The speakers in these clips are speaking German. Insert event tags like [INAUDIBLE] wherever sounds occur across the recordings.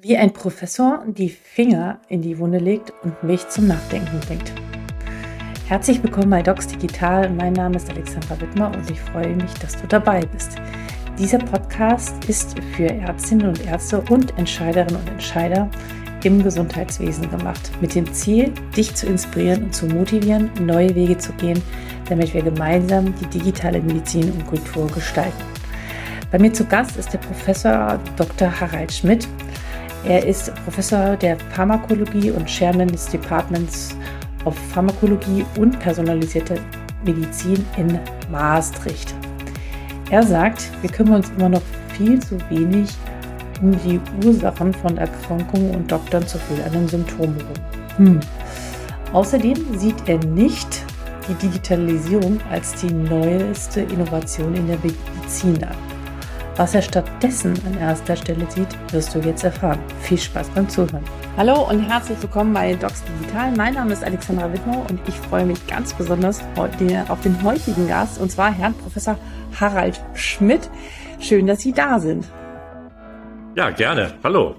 Wie ein Professor die Finger in die Wunde legt und mich zum Nachdenken bringt. Herzlich willkommen bei Docs Digital. Mein Name ist Alexandra Wittmer und ich freue mich, dass du dabei bist. Dieser Podcast ist für Ärztinnen und Ärzte und Entscheiderinnen und Entscheider im Gesundheitswesen gemacht, mit dem Ziel, dich zu inspirieren und zu motivieren, neue Wege zu gehen, damit wir gemeinsam die digitale Medizin und Kultur gestalten. Bei mir zu Gast ist der Professor Dr. Harald Schmidt. Er ist Professor der Pharmakologie und Chairman des Departments of Pharmakologie und personalisierte Medizin in Maastricht. Er sagt, wir kümmern uns immer noch viel zu wenig um die Ursachen von Erkrankungen und doktern zu viel an den Symptomen rum. Hm. Außerdem sieht er nicht die Digitalisierung als die neueste Innovation in der Medizin an. Was er stattdessen an erster Stelle sieht, wirst du jetzt erfahren. Viel Spaß beim Zuhören. Hallo und herzlich willkommen bei Docs Digital. Mein Name ist Alexandra Wittmer und ich freue mich ganz besonders auf den heutigen Gast und zwar Herrn Professor Harald Schmidt. Schön, dass Sie da sind. Ja, gerne. Hallo.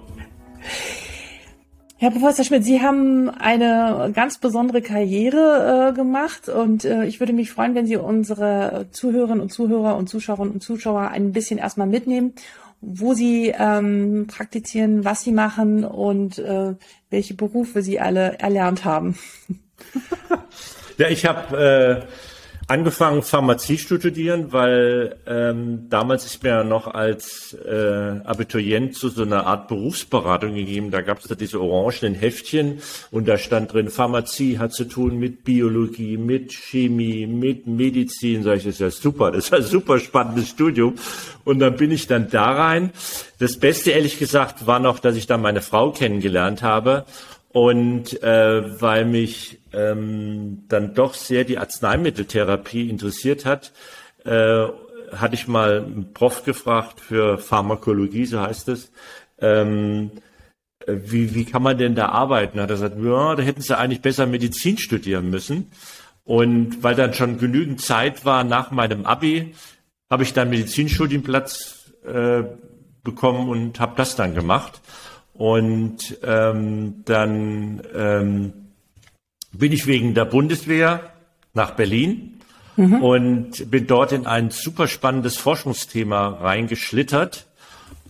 Herr Professor Schmidt, Sie haben eine ganz besondere Karriere äh, gemacht und äh, ich würde mich freuen, wenn Sie unsere Zuhörerinnen und Zuhörer und Zuschauerinnen und Zuschauer ein bisschen erstmal mitnehmen, wo Sie ähm, praktizieren, was Sie machen und äh, welche Berufe Sie alle erlernt haben. ja, ich habe äh, angefangen Pharmazie studieren, weil ähm, damals ist mir noch als äh, Abiturient zu so einer Art Berufsberatung gegeben. Da gab es da diese orangenen Heftchen und da stand drin, Pharmazie hat zu tun mit Biologie, mit Chemie, mit Medizin. Sag ich, das ist ja super, das ist ein super spannendes Studium. Und dann bin ich dann da rein. Das Beste, ehrlich gesagt, war noch, dass ich dann meine Frau kennengelernt habe. Und äh, weil mich ähm, dann doch sehr die Arzneimitteltherapie interessiert hat, äh, hatte ich mal einen Prof gefragt für Pharmakologie, so heißt es. Ähm, wie, wie kann man denn da arbeiten? Hat er gesagt, ja, da hätten sie eigentlich besser Medizin studieren müssen. Und weil dann schon genügend Zeit war nach meinem Abi, habe ich dann Medizinstudienplatz äh, bekommen und habe das dann gemacht. Und ähm, dann ähm, bin ich wegen der Bundeswehr nach Berlin mhm. und bin dort in ein super spannendes Forschungsthema reingeschlittert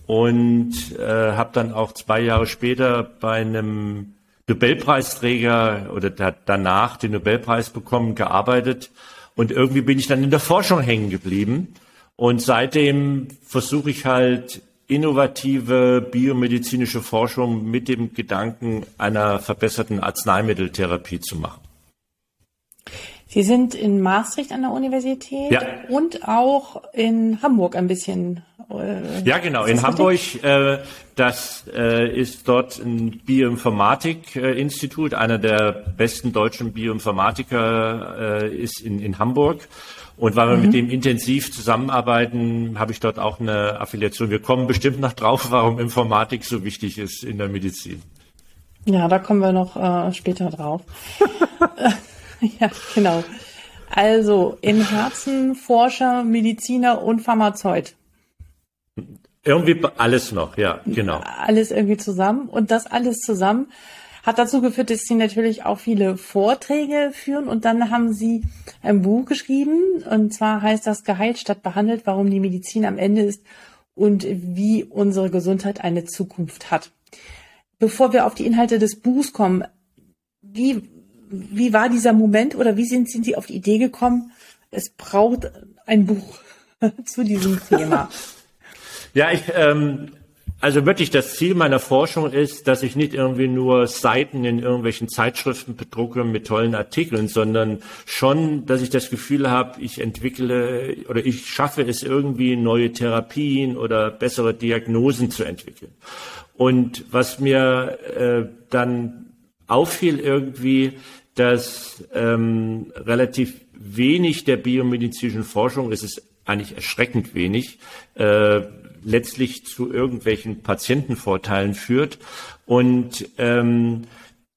und äh, habe dann auch zwei Jahre später bei einem Nobelpreisträger oder da, danach den Nobelpreis bekommen, gearbeitet und irgendwie bin ich dann in der Forschung hängen geblieben und seitdem versuche ich halt innovative biomedizinische Forschung mit dem Gedanken einer verbesserten Arzneimitteltherapie zu machen. Sie sind in Maastricht an der Universität ja. und auch in Hamburg ein bisschen. Äh, ja, genau, in Hamburg. Äh, das äh, ist dort ein Bioinformatik-Institut. Einer der besten deutschen Bioinformatiker äh, ist in, in Hamburg. Und weil wir mhm. mit dem intensiv zusammenarbeiten, habe ich dort auch eine Affiliation. Wir kommen bestimmt noch drauf, [LAUGHS] warum Informatik so wichtig ist in der Medizin. Ja, da kommen wir noch äh, später drauf. [LAUGHS] ja, genau. Also im Herzen Forscher, Mediziner und Pharmazeut. Irgendwie alles noch, ja, genau. Alles irgendwie zusammen und das alles zusammen hat dazu geführt, dass sie natürlich auch viele Vorträge führen und dann haben sie ein Buch geschrieben und zwar heißt das Geheilt statt behandelt, warum die Medizin am Ende ist und wie unsere Gesundheit eine Zukunft hat. Bevor wir auf die Inhalte des Buchs kommen, wie, wie war dieser Moment oder wie sind, sind Sie auf die Idee gekommen, es braucht ein Buch [LAUGHS] zu diesem Thema? Ja, ich, ähm, also wirklich das Ziel meiner Forschung ist, dass ich nicht irgendwie nur Seiten in irgendwelchen Zeitschriften bedrucke mit tollen Artikeln, sondern schon, dass ich das Gefühl habe, ich entwickle oder ich schaffe es irgendwie neue Therapien oder bessere Diagnosen zu entwickeln. Und was mir äh, dann auffiel irgendwie, dass ähm, relativ wenig der biomedizinischen Forschung, es ist eigentlich erschreckend wenig, äh, letztlich zu irgendwelchen Patientenvorteilen führt. Und ähm,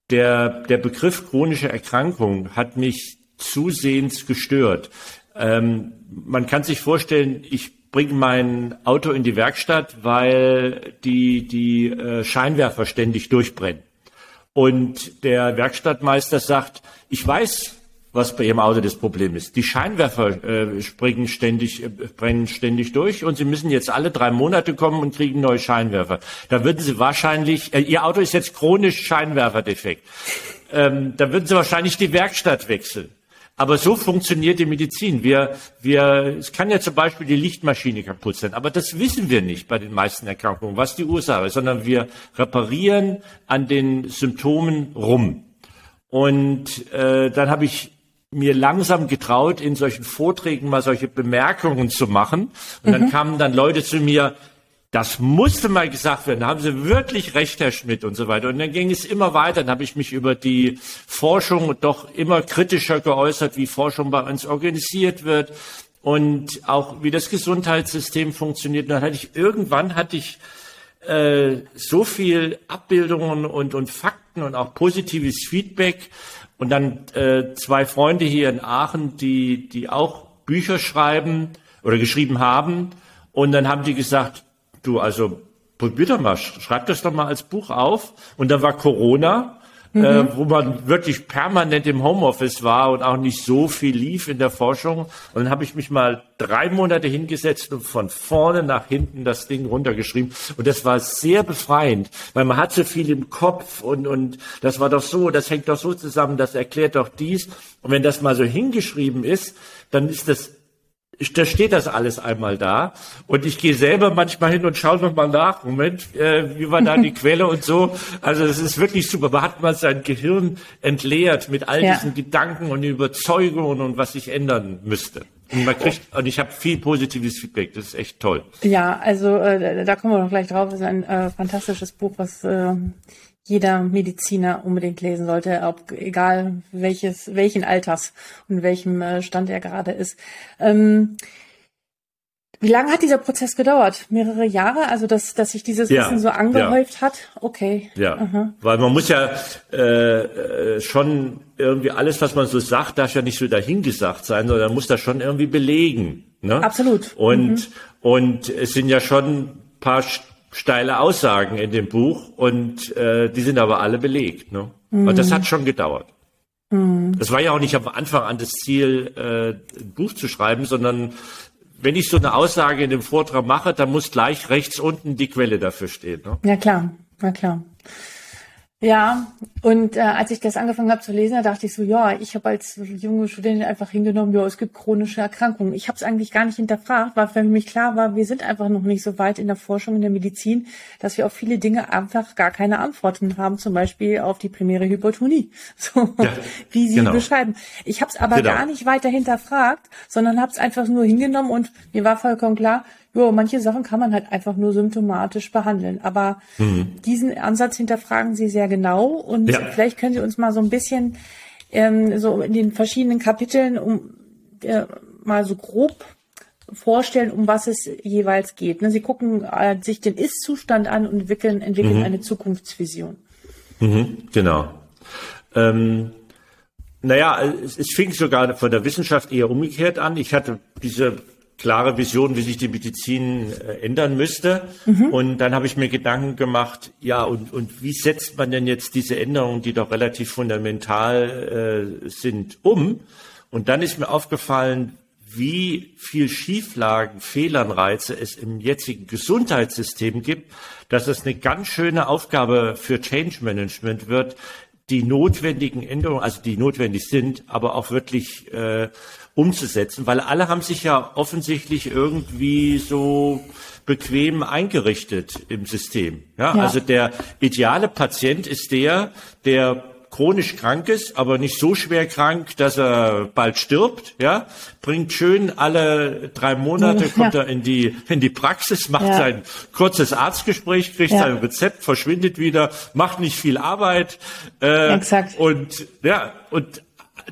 der, der Begriff chronische Erkrankung hat mich zusehends gestört. Ähm, man kann sich vorstellen, ich bringe mein Auto in die Werkstatt, weil die, die äh, Scheinwerfer ständig durchbrennen. Und der Werkstattmeister sagt, ich weiß, was bei Ihrem Auto das Problem ist. Die Scheinwerfer äh, springen ständig, äh, brennen ständig durch und Sie müssen jetzt alle drei Monate kommen und kriegen neue Scheinwerfer. Da würden Sie wahrscheinlich, äh, Ihr Auto ist jetzt chronisch Scheinwerferdefekt. Ähm, da würden Sie wahrscheinlich die Werkstatt wechseln. Aber so funktioniert die Medizin. Wir, wir, es kann ja zum Beispiel die Lichtmaschine kaputt sein, aber das wissen wir nicht bei den meisten Erkrankungen, was die Ursache ist, sondern wir reparieren an den Symptomen rum. Und äh, dann habe ich mir langsam getraut, in solchen Vorträgen mal solche Bemerkungen zu machen. Und dann mhm. kamen dann Leute zu mir, das musste mal gesagt werden. Da haben Sie wirklich recht, Herr Schmidt und so weiter. Und dann ging es immer weiter. Dann habe ich mich über die Forschung doch immer kritischer geäußert, wie Forschung bei uns organisiert wird und auch wie das Gesundheitssystem funktioniert. Und dann hatte ich irgendwann hatte ich äh, so viel Abbildungen und, und Fakten und auch positives Feedback. Und dann äh, zwei Freunde hier in Aachen, die, die auch Bücher schreiben oder geschrieben haben. Und dann haben die gesagt, du, also probier doch mal, schreib das doch mal als Buch auf. Und da war Corona, mhm. äh, wo man wirklich permanent im Homeoffice war und auch nicht so viel lief in der Forschung. Und dann habe ich mich mal drei Monate hingesetzt und von vorne nach hinten das Ding runtergeschrieben. Und das war sehr befreiend, weil man hat so viel im Kopf und, und das war doch so, das hängt doch so zusammen, das erklärt doch dies. Und wenn das mal so hingeschrieben ist, dann ist das da steht das alles einmal da. Und ich gehe selber manchmal hin und schaue nochmal nach. Moment, äh, wie war da die [LAUGHS] Quelle und so. Also das ist wirklich super. Man hat mal sein Gehirn entleert mit all ja. diesen Gedanken und Überzeugungen und was sich ändern müsste. Und man kriegt, und ich habe viel positives Feedback. Das ist echt toll. Ja, also äh, da kommen wir noch gleich drauf. Das ist ein äh, fantastisches Buch, was äh, jeder Mediziner unbedingt lesen sollte, ob, egal welches, welchen Alters und welchem äh, Stand er gerade ist. Ähm, wie lange hat dieser Prozess gedauert? Mehrere Jahre? Also, dass, dass sich dieses ja, Wissen so angehäuft ja. hat? Okay. Ja, Aha. weil man muss ja äh, äh, schon irgendwie alles, was man so sagt, darf ja nicht so dahingesagt sein, sondern muss das schon irgendwie belegen. Ne? Absolut. Und, mhm. und es sind ja schon paar steile Aussagen in dem Buch und äh, die sind aber alle belegt. Ne? Mhm. Und das hat schon gedauert. Mhm. Das war ja auch nicht am Anfang an das Ziel, äh, ein Buch zu schreiben, sondern wenn ich so eine Aussage in dem Vortrag mache, dann muss gleich rechts unten die Quelle dafür stehen. Ne? Ja klar, ja klar. Ja, und äh, als ich das angefangen habe zu lesen, da dachte ich so, ja, ich habe als junge Studentin einfach hingenommen, ja, es gibt chronische Erkrankungen. Ich habe es eigentlich gar nicht hinterfragt, weil für mich klar war, wir sind einfach noch nicht so weit in der Forschung, in der Medizin, dass wir auf viele Dinge einfach gar keine Antworten haben, zum Beispiel auf die primäre Hypotonie, [LAUGHS] so ja, wie Sie genau. beschreiben. Ich habe es aber genau. gar nicht weiter hinterfragt, sondern habe es einfach nur hingenommen und mir war vollkommen klar, ja, manche Sachen kann man halt einfach nur symptomatisch behandeln. Aber mhm. diesen Ansatz hinterfragen Sie sehr genau und ja. vielleicht können Sie uns mal so ein bisschen ähm, so in den verschiedenen Kapiteln um äh, mal so grob vorstellen, um was es jeweils geht. Ne? Sie gucken äh, sich den Ist-Zustand an und entwickeln, entwickeln mhm. eine Zukunftsvision. Mhm, genau. Ähm, naja, es, es fing sogar von der Wissenschaft eher umgekehrt an. Ich hatte diese klare Vision, wie sich die Medizin äh, ändern müsste. Mhm. Und dann habe ich mir Gedanken gemacht, ja, und, und wie setzt man denn jetzt diese Änderungen, die doch relativ fundamental äh, sind, um? Und dann ist mir aufgefallen, wie viel Schieflagen, Fehlanreize es im jetzigen Gesundheitssystem gibt, dass es eine ganz schöne Aufgabe für Change Management wird, die notwendigen Änderungen, also die notwendig sind, aber auch wirklich äh, umzusetzen, weil alle haben sich ja offensichtlich irgendwie so bequem eingerichtet im System. Ja, ja. also der ideale Patient ist der, der chronisch krank ist, aber nicht so schwer krank, dass er bald stirbt, ja, bringt schön alle drei Monate, kommt ja. er in die, in die Praxis, macht ja. sein kurzes Arztgespräch, kriegt ja. sein Rezept, verschwindet wieder, macht nicht viel Arbeit, äh, Exakt. und, ja, und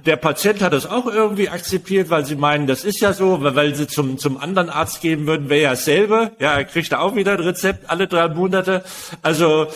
der Patient hat das auch irgendwie akzeptiert, weil sie meinen, das ist ja so, weil sie zum, zum anderen Arzt geben würden, wäre ja dasselbe. Ja, er kriegt auch wieder ein Rezept alle drei Monate. Also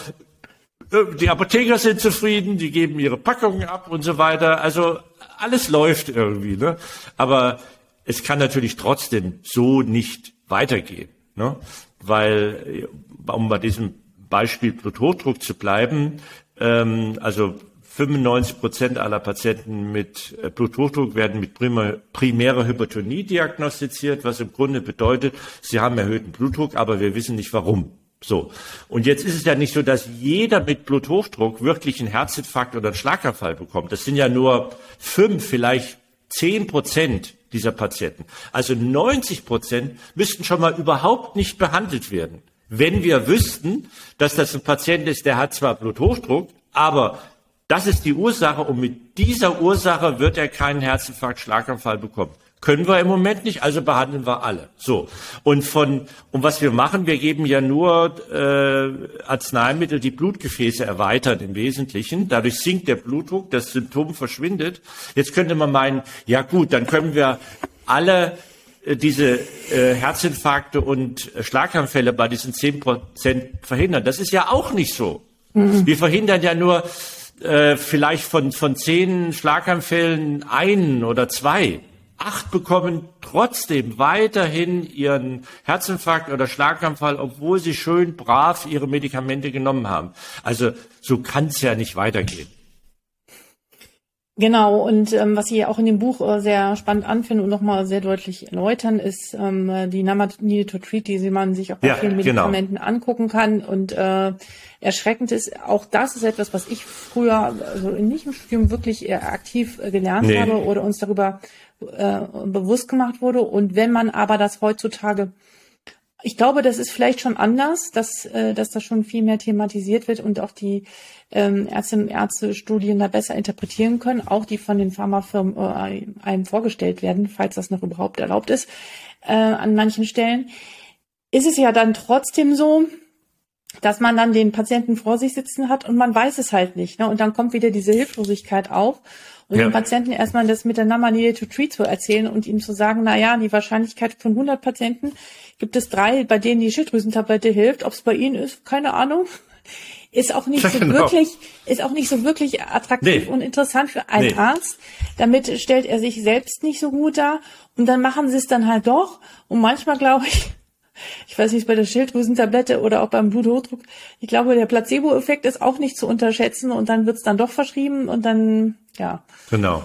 die Apotheker sind zufrieden, die geben ihre Packungen ab und so weiter. Also alles läuft irgendwie. Ne? Aber es kann natürlich trotzdem so nicht weitergehen. Ne? Weil, um bei diesem Beispiel Bluthochdruck zu bleiben, ähm, also 95 Prozent aller Patienten mit äh, Bluthochdruck werden mit primärer Hypertonie diagnostiziert, was im Grunde bedeutet, sie haben erhöhten Blutdruck, aber wir wissen nicht warum. So. Und jetzt ist es ja nicht so, dass jeder mit Bluthochdruck wirklich einen Herzinfarkt oder einen Schlaganfall bekommt. Das sind ja nur fünf, vielleicht zehn Prozent dieser Patienten. Also 90 Prozent müssten schon mal überhaupt nicht behandelt werden. Wenn wir wüssten, dass das ein Patient ist, der hat zwar Bluthochdruck, aber das ist die Ursache und mit dieser Ursache wird er keinen Herzinfarkt, Schlaganfall bekommen. Können wir im Moment nicht, also behandeln wir alle. So. Und von, und was wir machen, wir geben ja nur äh, Arzneimittel, die Blutgefäße erweitern im Wesentlichen. Dadurch sinkt der Blutdruck, das Symptom verschwindet. Jetzt könnte man meinen, ja gut, dann können wir alle äh, diese äh, Herzinfarkte und Schlaganfälle bei diesen zehn Prozent verhindern. Das ist ja auch nicht so. Mhm. Wir verhindern ja nur äh, vielleicht von, von zehn Schlaganfällen einen oder zwei acht bekommen trotzdem weiterhin ihren Herzinfarkt oder Schlaganfall, obwohl sie schön brav ihre Medikamente genommen haben. Also so kann es ja nicht weitergehen. Genau, und ähm, was Sie auch in dem Buch äh, sehr spannend anfinden und nochmal sehr deutlich erläutern, ist ähm, die Number Needed to Treat, die man sich auch bei ja, vielen genau. Medikamenten genau. angucken kann. Und äh, erschreckend ist, auch das ist etwas, was ich früher, also nicht im Studium wirklich aktiv äh, gelernt nee. habe oder uns darüber äh, bewusst gemacht wurde. Und wenn man aber das heutzutage ich glaube, das ist vielleicht schon anders, dass, äh, dass das schon viel mehr thematisiert wird und auch die ähm, Ärztinnen und Ärzte Studien da besser interpretieren können, auch die von den Pharmafirmen äh, einem vorgestellt werden, falls das noch überhaupt erlaubt ist, äh, an manchen Stellen. Ist es ja dann trotzdem so, dass man dann den Patienten vor sich sitzen hat und man weiß es halt nicht. Ne? Und dann kommt wieder diese Hilflosigkeit auf. Und ja. den Patienten erstmal das mit der Number needed to treat zu erzählen und ihm zu sagen, na ja, die Wahrscheinlichkeit von 100 Patienten gibt es drei, bei denen die Schilddrüsentablette hilft. Ob es bei ihnen ist, keine Ahnung. Ist auch nicht so genau. wirklich, ist auch nicht so wirklich attraktiv nee. und interessant für einen nee. Arzt. Damit stellt er sich selbst nicht so gut dar. Und dann machen sie es dann halt doch. Und manchmal glaube ich, [LAUGHS] ich weiß nicht, bei der Schilddrüsentablette oder auch beim Bluthochdruck. Ich glaube, der Placebo-Effekt ist auch nicht zu unterschätzen und dann wird's dann doch verschrieben und dann, ja. Genau.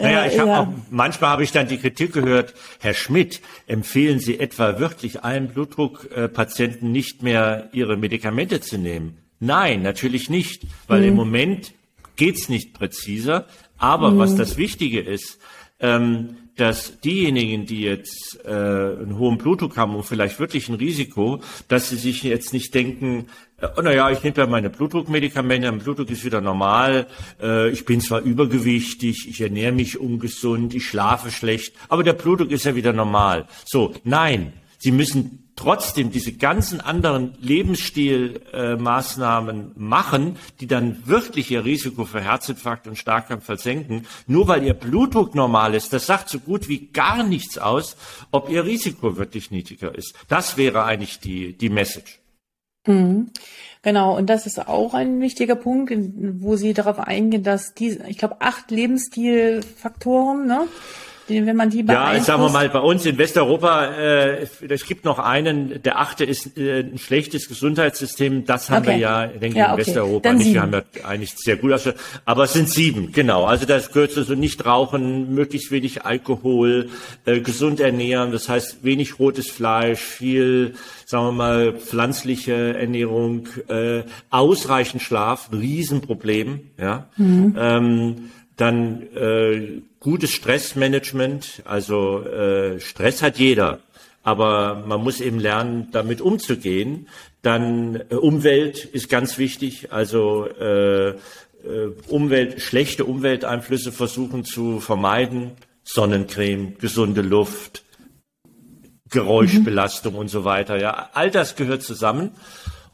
Naja, ich habe ja. auch, manchmal habe ich dann die Kritik gehört, Herr Schmidt, empfehlen Sie etwa wirklich allen Blutdruckpatienten nicht mehr ihre Medikamente zu nehmen? Nein, natürlich nicht, weil mhm. im Moment geht's nicht präziser. Aber mhm. was das Wichtige ist, ähm, dass diejenigen, die jetzt äh, einen hohen Blutdruck haben und vielleicht wirklich ein Risiko, dass sie sich jetzt nicht denken, äh, oh, naja, ich nehme ja meine Blutdruckmedikamente, mein Blutdruck ist wieder normal, äh, ich bin zwar übergewichtig, ich ernähre mich ungesund, ich schlafe schlecht, aber der Blutdruck ist ja wieder normal. So, nein, Sie müssen trotzdem diese ganzen anderen Lebensstilmaßnahmen äh, machen, die dann wirklich ihr Risiko für Herzinfarkt und Starkanfall senken, nur weil ihr Blutdruck normal ist, das sagt so gut wie gar nichts aus, ob ihr Risiko wirklich niedriger ist. Das wäre eigentlich die, die Message. Mhm. Genau, und das ist auch ein wichtiger Punkt, wo Sie darauf eingehen, dass diese, ich glaube, acht Lebensstilfaktoren, ne? Wenn man die Ja, sagen wir mal, bei uns in Westeuropa, äh, es gibt noch einen, der achte ist äh, ein schlechtes Gesundheitssystem. Das haben okay. wir ja, denke ja, ich, in okay. Westeuropa Dann nicht. Sieben. Wir haben ja eigentlich sehr gut aus. Aber es sind sieben, genau. Also das gehört so nicht rauchen, möglichst wenig Alkohol, äh, gesund ernähren, das heißt wenig rotes Fleisch, viel, sagen wir mal, pflanzliche Ernährung, äh, ausreichend Schlaf, ein Riesenproblem, ja. Mhm. Ähm, dann äh, gutes Stressmanagement, also äh, Stress hat jeder, aber man muss eben lernen, damit umzugehen. Dann äh, Umwelt ist ganz wichtig, also äh, äh, Umwelt, schlechte Umwelteinflüsse versuchen zu vermeiden, Sonnencreme, gesunde Luft, Geräuschbelastung mhm. und so weiter. Ja, all das gehört zusammen.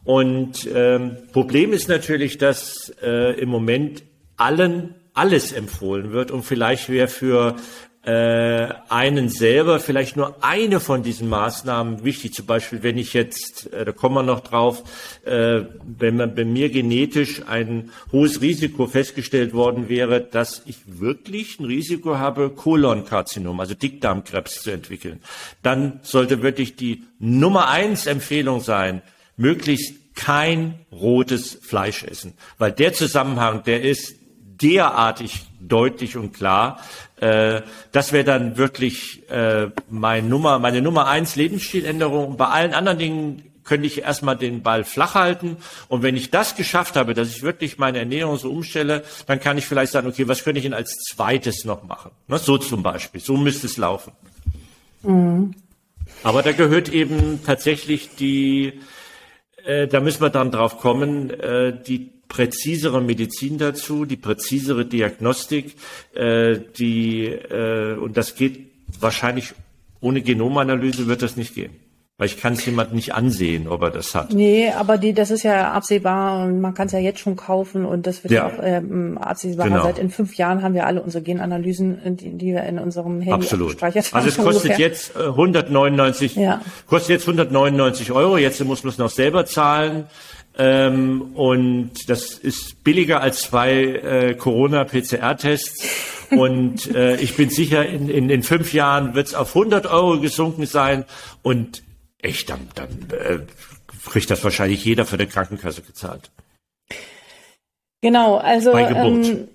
Und ähm, Problem ist natürlich, dass äh, im Moment allen alles empfohlen wird und vielleicht wäre für äh, einen selber vielleicht nur eine von diesen Maßnahmen wichtig. Zum Beispiel, wenn ich jetzt, äh, da kommen wir noch drauf, äh, wenn man bei mir genetisch ein hohes Risiko festgestellt worden wäre, dass ich wirklich ein Risiko habe, Kolonkarzinom, also Dickdarmkrebs zu entwickeln, dann sollte wirklich die Nummer eins Empfehlung sein, möglichst kein rotes Fleisch essen, weil der Zusammenhang, der ist derartig deutlich und klar. Äh, das wäre dann wirklich äh, mein Nummer, meine Nummer eins Lebensstiländerung. Bei allen anderen Dingen könnte ich erstmal den Ball flach halten. Und wenn ich das geschafft habe, dass ich wirklich meine Ernährung so umstelle, dann kann ich vielleicht sagen, okay, was könnte ich denn als zweites noch machen? Ne, so zum Beispiel. So müsste es laufen. Mhm. Aber da gehört eben tatsächlich die, äh, da müssen wir dann drauf kommen, äh, die präzisere Medizin dazu, die präzisere Diagnostik, äh, die äh, und das geht wahrscheinlich ohne Genomanalyse wird das nicht gehen. Weil ich kann es jemand nicht ansehen, ob er das hat. Nee, aber die, das ist ja absehbar und man kann es ja jetzt schon kaufen und das wird ja, auch ähm, absehbar. Genau. Seit in fünf Jahren haben wir alle unsere Genanalysen, die, die wir in unserem Handy Absolut. gespeichert haben. Also es kostet ungefähr. jetzt äh, 199, ja. kostet jetzt 199 Euro. Jetzt muss man es noch selber zahlen. Ähm, und das ist billiger als zwei äh, Corona-PCR-Tests. und äh, [LAUGHS] ich bin sicher, in, in, in fünf Jahren wird es auf 100 Euro gesunken sein. Und echt, dann, dann äh, kriegt das wahrscheinlich jeder für die Krankenkasse gezahlt. Genau, also ähm,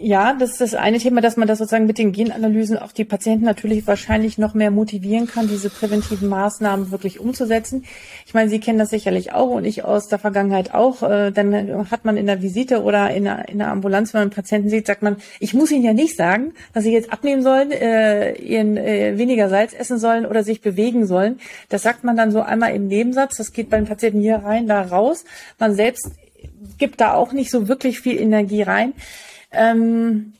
ja, das ist das eine Thema, dass man das sozusagen mit den Genanalysen auch die Patienten natürlich wahrscheinlich noch mehr motivieren kann, diese präventiven Maßnahmen wirklich umzusetzen. Ich meine, Sie kennen das sicherlich auch und ich aus der Vergangenheit auch. Äh, dann hat man in der Visite oder in der, in der Ambulanz, wenn man einen Patienten sieht, sagt man, ich muss Ihnen ja nicht sagen, dass Sie jetzt abnehmen sollen, äh, ihren, äh, weniger Salz essen sollen oder sich bewegen sollen. Das sagt man dann so einmal im Nebensatz. Das geht beim Patienten hier rein, da raus. Man selbst gibt da auch nicht so wirklich viel Energie rein. Ähm,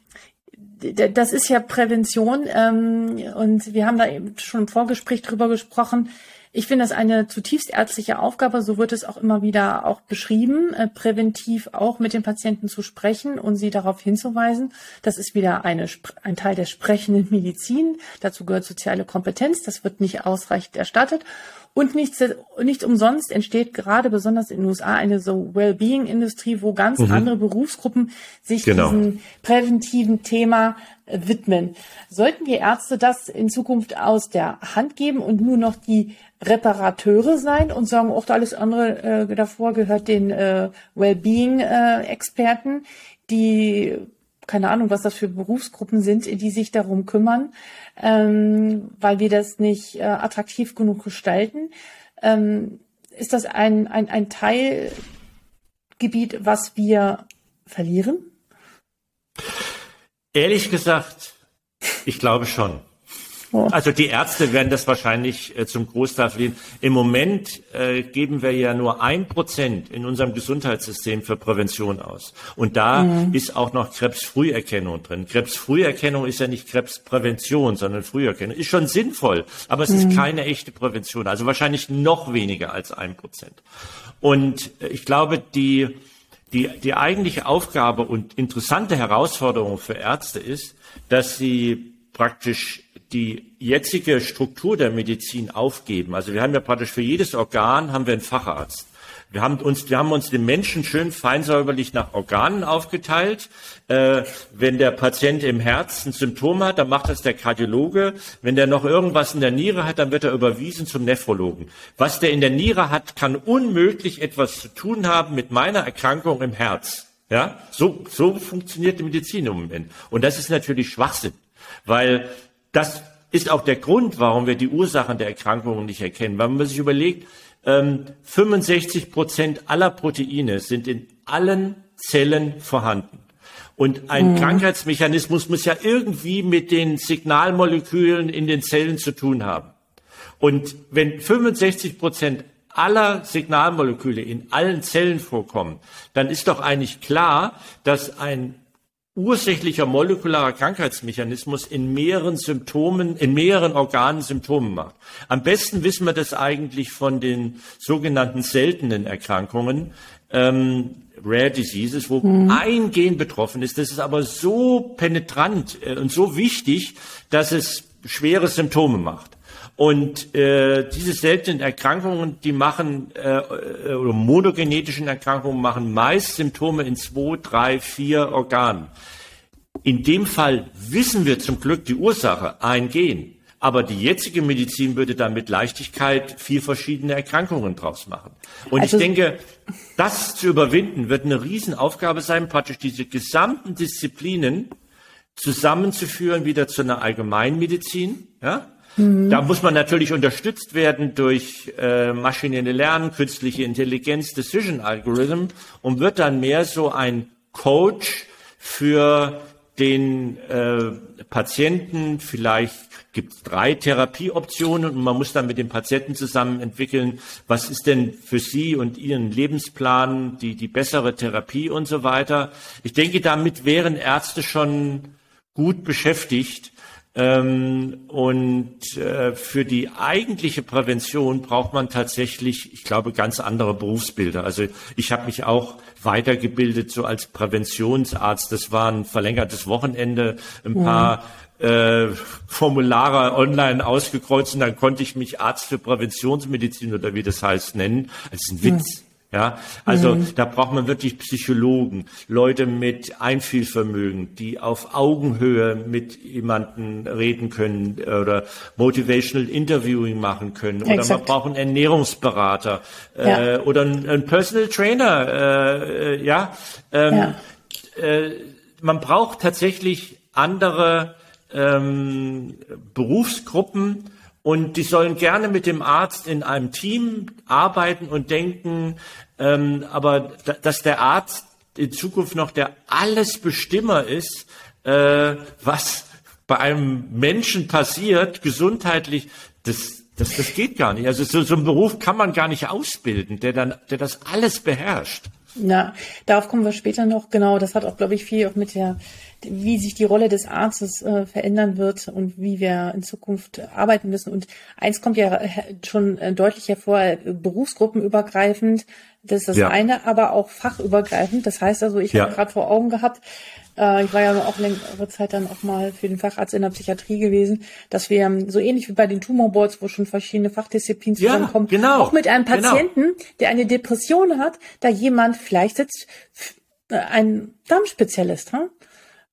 das ist ja Prävention ähm, und wir haben da eben schon im Vorgespräch drüber gesprochen. Ich finde das eine zutiefst ärztliche Aufgabe, so wird es auch immer wieder auch beschrieben, äh, präventiv auch mit den Patienten zu sprechen und sie darauf hinzuweisen. Das ist wieder eine, ein Teil der sprechenden Medizin. Dazu gehört soziale Kompetenz. Das wird nicht ausreichend erstattet. Und nicht, nicht umsonst entsteht gerade besonders in den USA eine so Wellbeing-Industrie, wo ganz mhm. andere Berufsgruppen sich genau. diesem präventiven Thema äh, widmen. Sollten wir Ärzte das in Zukunft aus der Hand geben und nur noch die Reparateure sein und sagen, auch alles andere äh, davor gehört den äh, Wellbeing-Experten, die keine Ahnung, was das für Berufsgruppen sind, die sich darum kümmern, ähm, weil wir das nicht äh, attraktiv genug gestalten. Ähm, ist das ein, ein, ein Teilgebiet, was wir verlieren? Ehrlich gesagt, ich glaube schon. Also die Ärzte werden das wahrscheinlich äh, zum Großteil verlieren. Im Moment äh, geben wir ja nur ein Prozent in unserem Gesundheitssystem für Prävention aus. Und da mhm. ist auch noch Krebsfrüherkennung drin. Krebsfrüherkennung ist ja nicht Krebsprävention, sondern Früherkennung. Ist schon sinnvoll, aber es mhm. ist keine echte Prävention. Also wahrscheinlich noch weniger als ein Prozent. Und äh, ich glaube, die, die, die eigentliche Aufgabe und interessante Herausforderung für Ärzte ist, dass sie praktisch die jetzige Struktur der Medizin aufgeben. Also wir haben ja praktisch für jedes Organ haben wir einen Facharzt. Wir haben uns, wir haben uns den Menschen schön feinsäuberlich nach Organen aufgeteilt. Äh, wenn der Patient im Herz ein Symptom hat, dann macht das der Kardiologe. Wenn der noch irgendwas in der Niere hat, dann wird er überwiesen zum Nephrologen. Was der in der Niere hat, kann unmöglich etwas zu tun haben mit meiner Erkrankung im Herz. Ja, so, so funktioniert die Medizin im Moment. Und das ist natürlich Schwachsinn, weil das ist auch der Grund, warum wir die Ursachen der Erkrankungen nicht erkennen. Weil man sich überlegt, ähm, 65 Prozent aller Proteine sind in allen Zellen vorhanden. Und ein mhm. Krankheitsmechanismus muss ja irgendwie mit den Signalmolekülen in den Zellen zu tun haben. Und wenn 65 Prozent aller Signalmoleküle in allen Zellen vorkommen, dann ist doch eigentlich klar, dass ein ursächlicher molekularer Krankheitsmechanismus in mehreren Symptomen, in mehreren Organen Symptomen macht. Am besten wissen wir das eigentlich von den sogenannten seltenen Erkrankungen, ähm, Rare Diseases, wo mhm. ein Gen betroffen ist. Das ist aber so penetrant äh, und so wichtig, dass es schwere Symptome macht. Und äh, diese seltenen Erkrankungen, die machen, äh, äh, oder monogenetischen Erkrankungen machen meist Symptome in zwei, drei, vier Organen. In dem Fall wissen wir zum Glück die Ursache, ein Gen. Aber die jetzige Medizin würde da mit Leichtigkeit vier verschiedene Erkrankungen draus machen. Und also, ich denke, das zu überwinden wird eine Riesenaufgabe sein, praktisch diese gesamten Disziplinen zusammenzuführen wieder zu einer Allgemeinmedizin, ja? Mhm. Da muss man natürlich unterstützt werden durch äh, maschinelle Lernen, künstliche Intelligenz, Decision Algorithm und wird dann mehr so ein Coach für den äh, Patienten. Vielleicht gibt es drei Therapieoptionen und man muss dann mit dem Patienten zusammen entwickeln, was ist denn für Sie und Ihren Lebensplan die, die bessere Therapie und so weiter. Ich denke, damit wären Ärzte schon gut beschäftigt, und äh, für die eigentliche Prävention braucht man tatsächlich, ich glaube, ganz andere Berufsbilder. Also ich habe mich auch weitergebildet, so als Präventionsarzt. Das war ein verlängertes Wochenende, ein ja. paar äh, Formulare online ausgekreuzt und dann konnte ich mich Arzt für Präventionsmedizin oder wie das heißt nennen. Das ist ein Witz. Ja. Ja, also mhm. da braucht man wirklich Psychologen, Leute mit Einfühlvermögen, die auf Augenhöhe mit jemanden reden können oder Motivational Interviewing machen können. Oder Exakt. man braucht einen Ernährungsberater ja. äh, oder einen, einen, Personal Trainer. Äh, äh, ja, ähm, ja. Äh, man braucht tatsächlich andere ähm, Berufsgruppen und die sollen gerne mit dem Arzt in einem Team arbeiten und denken, ähm, aber dass der Arzt in Zukunft noch der Allesbestimmer ist, äh, was bei einem Menschen passiert, gesundheitlich, das, das, das geht gar nicht. Also so, so einen Beruf kann man gar nicht ausbilden, der dann, der das alles beherrscht. Ja, darauf kommen wir später noch. Genau, das hat auch, glaube ich, viel auch mit der wie sich die Rolle des Arztes äh, verändern wird und wie wir in Zukunft arbeiten müssen. Und eins kommt ja schon äh, deutlich hervor, äh, berufsgruppenübergreifend. Das ist das ja. eine, aber auch fachübergreifend. Das heißt also, ich ja. habe gerade vor Augen gehabt, äh, ich war ja auch längere Zeit dann auch mal für den Facharzt in der Psychiatrie gewesen, dass wir ähm, so ähnlich wie bei den Tumorboards, wo schon verschiedene Fachdisziplinen zusammenkommen, ja, genau, auch mit einem genau. Patienten, genau. der eine Depression hat, da jemand vielleicht sitzt, äh, ein Darmspezialist, hm?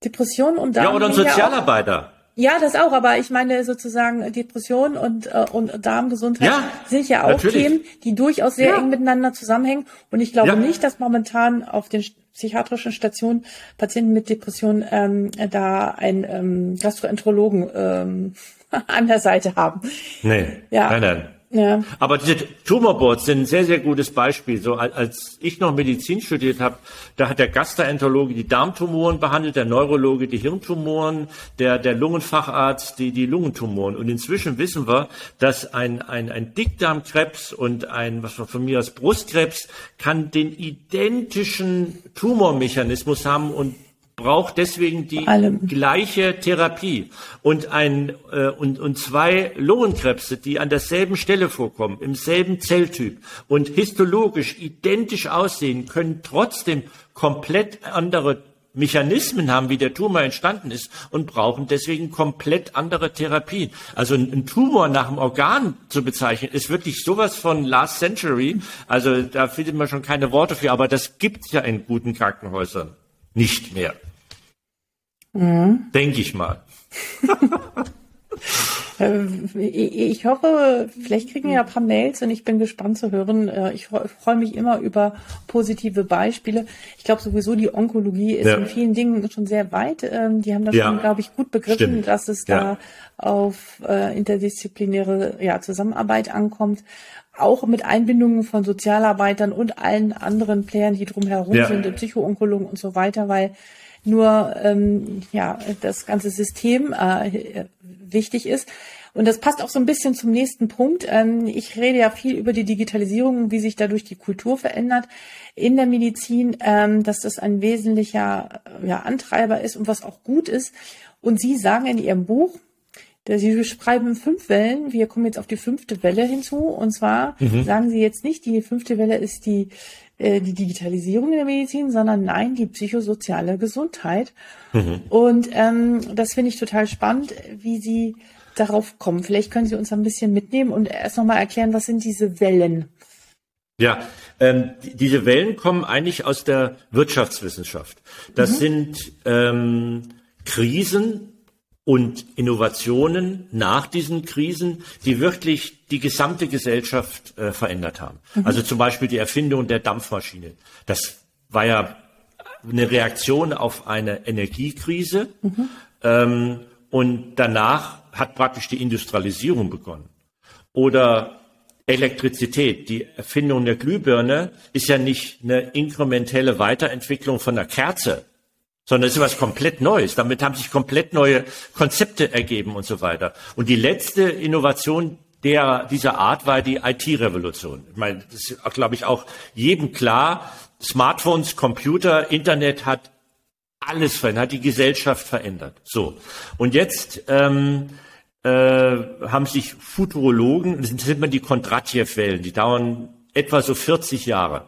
Depression und Darm. Ja, oder ein Sozialarbeiter. Ja, das auch, aber ich meine sozusagen Depression und, äh, und Darmgesundheit ja, sind ja auch natürlich. Themen, die durchaus sehr ja. eng miteinander zusammenhängen. Und ich glaube ja. nicht, dass momentan auf den psychiatrischen Stationen Patienten mit Depression ähm, da ein ähm, Gastroenterologen ähm, [LAUGHS] an der Seite haben. Nee, ja. nein, nein. Ja. Aber diese Tumorboards sind ein sehr, sehr gutes Beispiel. So als ich noch Medizin studiert habe, da hat der Gastroenterologe die Darmtumoren behandelt, der Neurologe die Hirntumoren, der, der Lungenfacharzt die, die Lungentumoren. Und inzwischen wissen wir, dass ein, ein, ein Dickdarmkrebs und ein, was von mir aus Brustkrebs, kann den identischen Tumormechanismus haben und braucht deswegen die gleiche Therapie. Und ein äh, und, und zwei Lungenkrebse, die an derselben Stelle vorkommen, im selben Zelltyp und histologisch identisch aussehen, können trotzdem komplett andere Mechanismen haben, wie der Tumor entstanden ist und brauchen deswegen komplett andere Therapien. Also ein, Tumor nach dem Organ zu bezeichnen, ist wirklich sowas von last century. Also da findet man schon keine Worte für, aber das gibt's ja in guten Krankenhäusern nicht mehr. Mhm. Denke ich mal. [LAUGHS] Äh, ich hoffe, vielleicht kriegen wir ja ein paar Mails und ich bin gespannt zu hören. Äh, ich freue mich immer über positive Beispiele. Ich glaube sowieso, die Onkologie ist ja. in vielen Dingen schon sehr weit. Ähm, die haben das ja. schon, glaube ich, gut begriffen, Stimmt. dass es ja. da auf äh, interdisziplinäre Zusammenarbeit ankommt. Auch mit Einbindungen von Sozialarbeitern und allen anderen Playern, die drumherum sind, Psychoonkologen und so weiter, weil nur ähm, ja das ganze System äh, wichtig ist. Und das passt auch so ein bisschen zum nächsten Punkt. Ähm, ich rede ja viel über die Digitalisierung, wie sich dadurch die Kultur verändert in der Medizin, ähm, dass das ein wesentlicher ja, Antreiber ist und was auch gut ist. Und Sie sagen in Ihrem Buch, Sie beschreiben fünf Wellen. Wir kommen jetzt auf die fünfte Welle hinzu. Und zwar mhm. sagen Sie jetzt nicht, die fünfte Welle ist die äh, die Digitalisierung in der Medizin, sondern nein, die psychosoziale Gesundheit. Mhm. Und ähm, das finde ich total spannend, wie Sie darauf kommen. Vielleicht können Sie uns ein bisschen mitnehmen und erst nochmal erklären, was sind diese Wellen? Ja, ähm, die, diese Wellen kommen eigentlich aus der Wirtschaftswissenschaft. Das mhm. sind ähm, Krisen und Innovationen nach diesen Krisen, die wirklich die gesamte Gesellschaft äh, verändert haben. Mhm. Also zum Beispiel die Erfindung der Dampfmaschine. Das war ja eine Reaktion auf eine Energiekrise. Mhm. Ähm, und danach hat praktisch die Industrialisierung begonnen. Oder Elektrizität, die Erfindung der Glühbirne ist ja nicht eine inkrementelle Weiterentwicklung von der Kerze, sondern es ist was komplett Neues. Damit haben sich komplett neue Konzepte ergeben und so weiter. Und die letzte Innovation der, dieser Art war die IT-Revolution. Ich meine, das ist, glaube ich, auch jedem klar. Smartphones, Computer, Internet hat alles verändert, hat die Gesellschaft verändert. So. Und jetzt ähm, äh, haben sich Futurologen, das sind immer die Kondratjew-Wellen, die dauern etwa so 40 Jahre.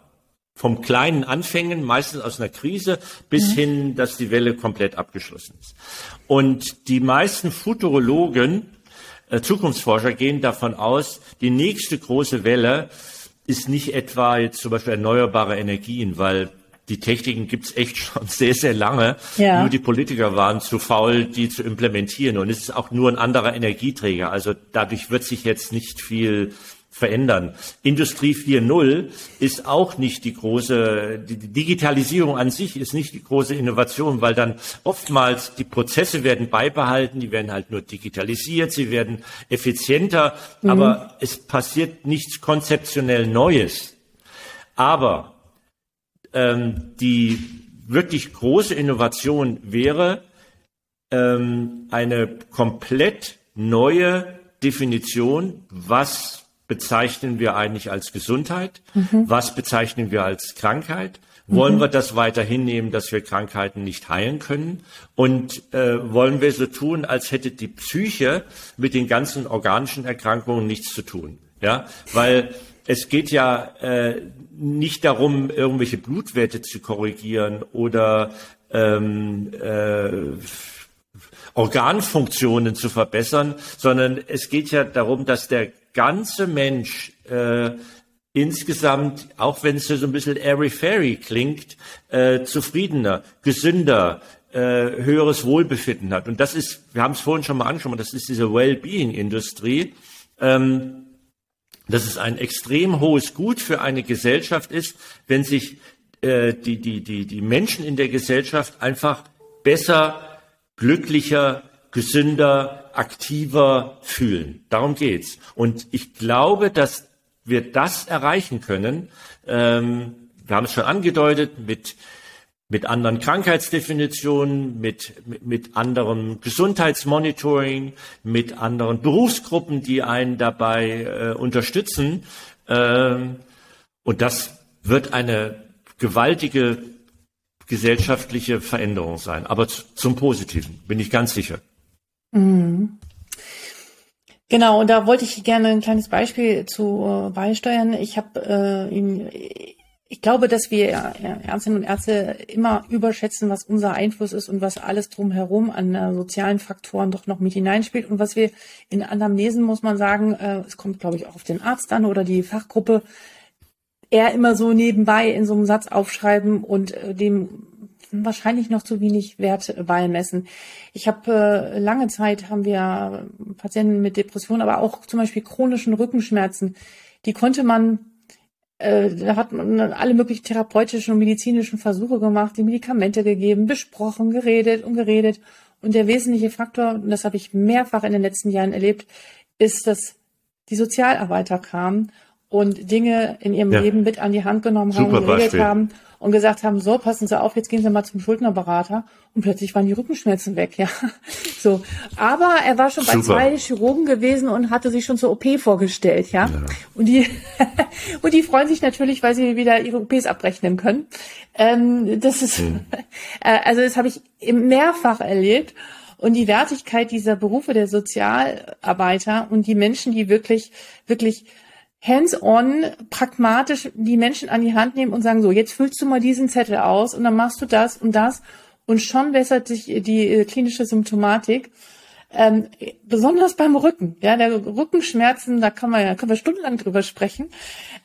Vom kleinen Anfängen, meistens aus einer Krise, bis mhm. hin, dass die Welle komplett abgeschlossen ist. Und die meisten Futurologen, äh, Zukunftsforscher gehen davon aus, die nächste große Welle ist nicht etwa jetzt zum Beispiel erneuerbare Energien, weil die Techniken gibt's echt schon [LAUGHS] sehr, sehr lange. Ja. Nur die Politiker waren zu faul, die zu implementieren. Und es ist auch nur ein anderer Energieträger. Also dadurch wird sich jetzt nicht viel verändern. Industrie 4.0 ist auch nicht die große, die Digitalisierung an sich ist nicht die große Innovation, weil dann oftmals die Prozesse werden beibehalten, die werden halt nur digitalisiert, sie werden effizienter, mhm. aber es passiert nichts konzeptionell Neues. Aber ähm, die wirklich große Innovation wäre ähm, eine komplett neue Definition, was bezeichnen wir eigentlich als Gesundheit, mhm. was bezeichnen wir als Krankheit, wollen mhm. wir das weiter hinnehmen, dass wir Krankheiten nicht heilen können? Und äh, wollen wir so tun, als hätte die Psyche mit den ganzen organischen Erkrankungen nichts zu tun? Ja, weil es geht ja äh, nicht darum, irgendwelche Blutwerte zu korrigieren oder ähm, äh, Organfunktionen zu verbessern, sondern es geht ja darum, dass der ganze Mensch äh, insgesamt, auch wenn es so ein bisschen airy-fairy klingt, äh, zufriedener, gesünder, äh, höheres Wohlbefinden hat. Und das ist, wir haben es vorhin schon mal angeschaut, das ist diese Well-Being-Industrie. Ähm, dass es ein extrem hohes Gut für eine Gesellschaft ist, wenn sich äh, die, die, die, die Menschen in der Gesellschaft einfach besser, glücklicher, gesünder, aktiver fühlen. Darum geht's. Und ich glaube, dass wir das erreichen können. Ähm, wir haben es schon angedeutet mit mit anderen Krankheitsdefinitionen, mit, mit, mit anderem Gesundheitsmonitoring, mit anderen Berufsgruppen, die einen dabei äh, unterstützen. Ähm, und das wird eine gewaltige gesellschaftliche Veränderung sein, aber zum Positiven, bin ich ganz sicher. Mhm. Genau, und da wollte ich gerne ein kleines Beispiel zu äh, beisteuern. Ich habe äh, ich glaube, dass wir Ärztinnen und Ärzte immer überschätzen, was unser Einfluss ist und was alles drumherum an äh, sozialen Faktoren doch noch mit hineinspielt. Und was wir in Anamnesen, muss man sagen, äh, es kommt, glaube ich, auch auf den Arzt an oder die Fachgruppe, eher immer so nebenbei in so einem Satz aufschreiben und äh, dem wahrscheinlich noch zu wenig Wert beimessen. Ich habe lange Zeit haben wir Patienten mit Depressionen, aber auch zum Beispiel chronischen Rückenschmerzen. Die konnte man äh, da hat man alle möglichen therapeutischen und medizinischen Versuche gemacht, die Medikamente gegeben, besprochen, geredet und geredet. Und der wesentliche Faktor, und das habe ich mehrfach in den letzten Jahren erlebt, ist, dass die Sozialarbeiter kamen und Dinge in ihrem ja. Leben mit an die Hand genommen haben, Super geredet Beispiel. haben und gesagt haben, so, passen Sie auf, jetzt gehen Sie mal zum Schuldnerberater. Und plötzlich waren die Rückenschmerzen weg, ja. [LAUGHS] So. Aber er war schon bei Super. zwei Chirurgen gewesen und hatte sich schon zur OP vorgestellt, ja. ja. Und die, [LAUGHS] und die freuen sich natürlich, weil sie wieder ihre OPs abrechnen können. Ähm, das ist, hm. [LAUGHS] also das habe ich mehrfach erlebt. Und die Wertigkeit dieser Berufe der Sozialarbeiter und die Menschen, die wirklich, wirklich hands-on, pragmatisch die Menschen an die Hand nehmen und sagen, so, jetzt füllst du mal diesen Zettel aus und dann machst du das und das und schon bessert sich die äh, klinische Symptomatik. Ähm, besonders beim Rücken, ja, der Rückenschmerzen, da kann man ja, können wir stundenlang drüber sprechen,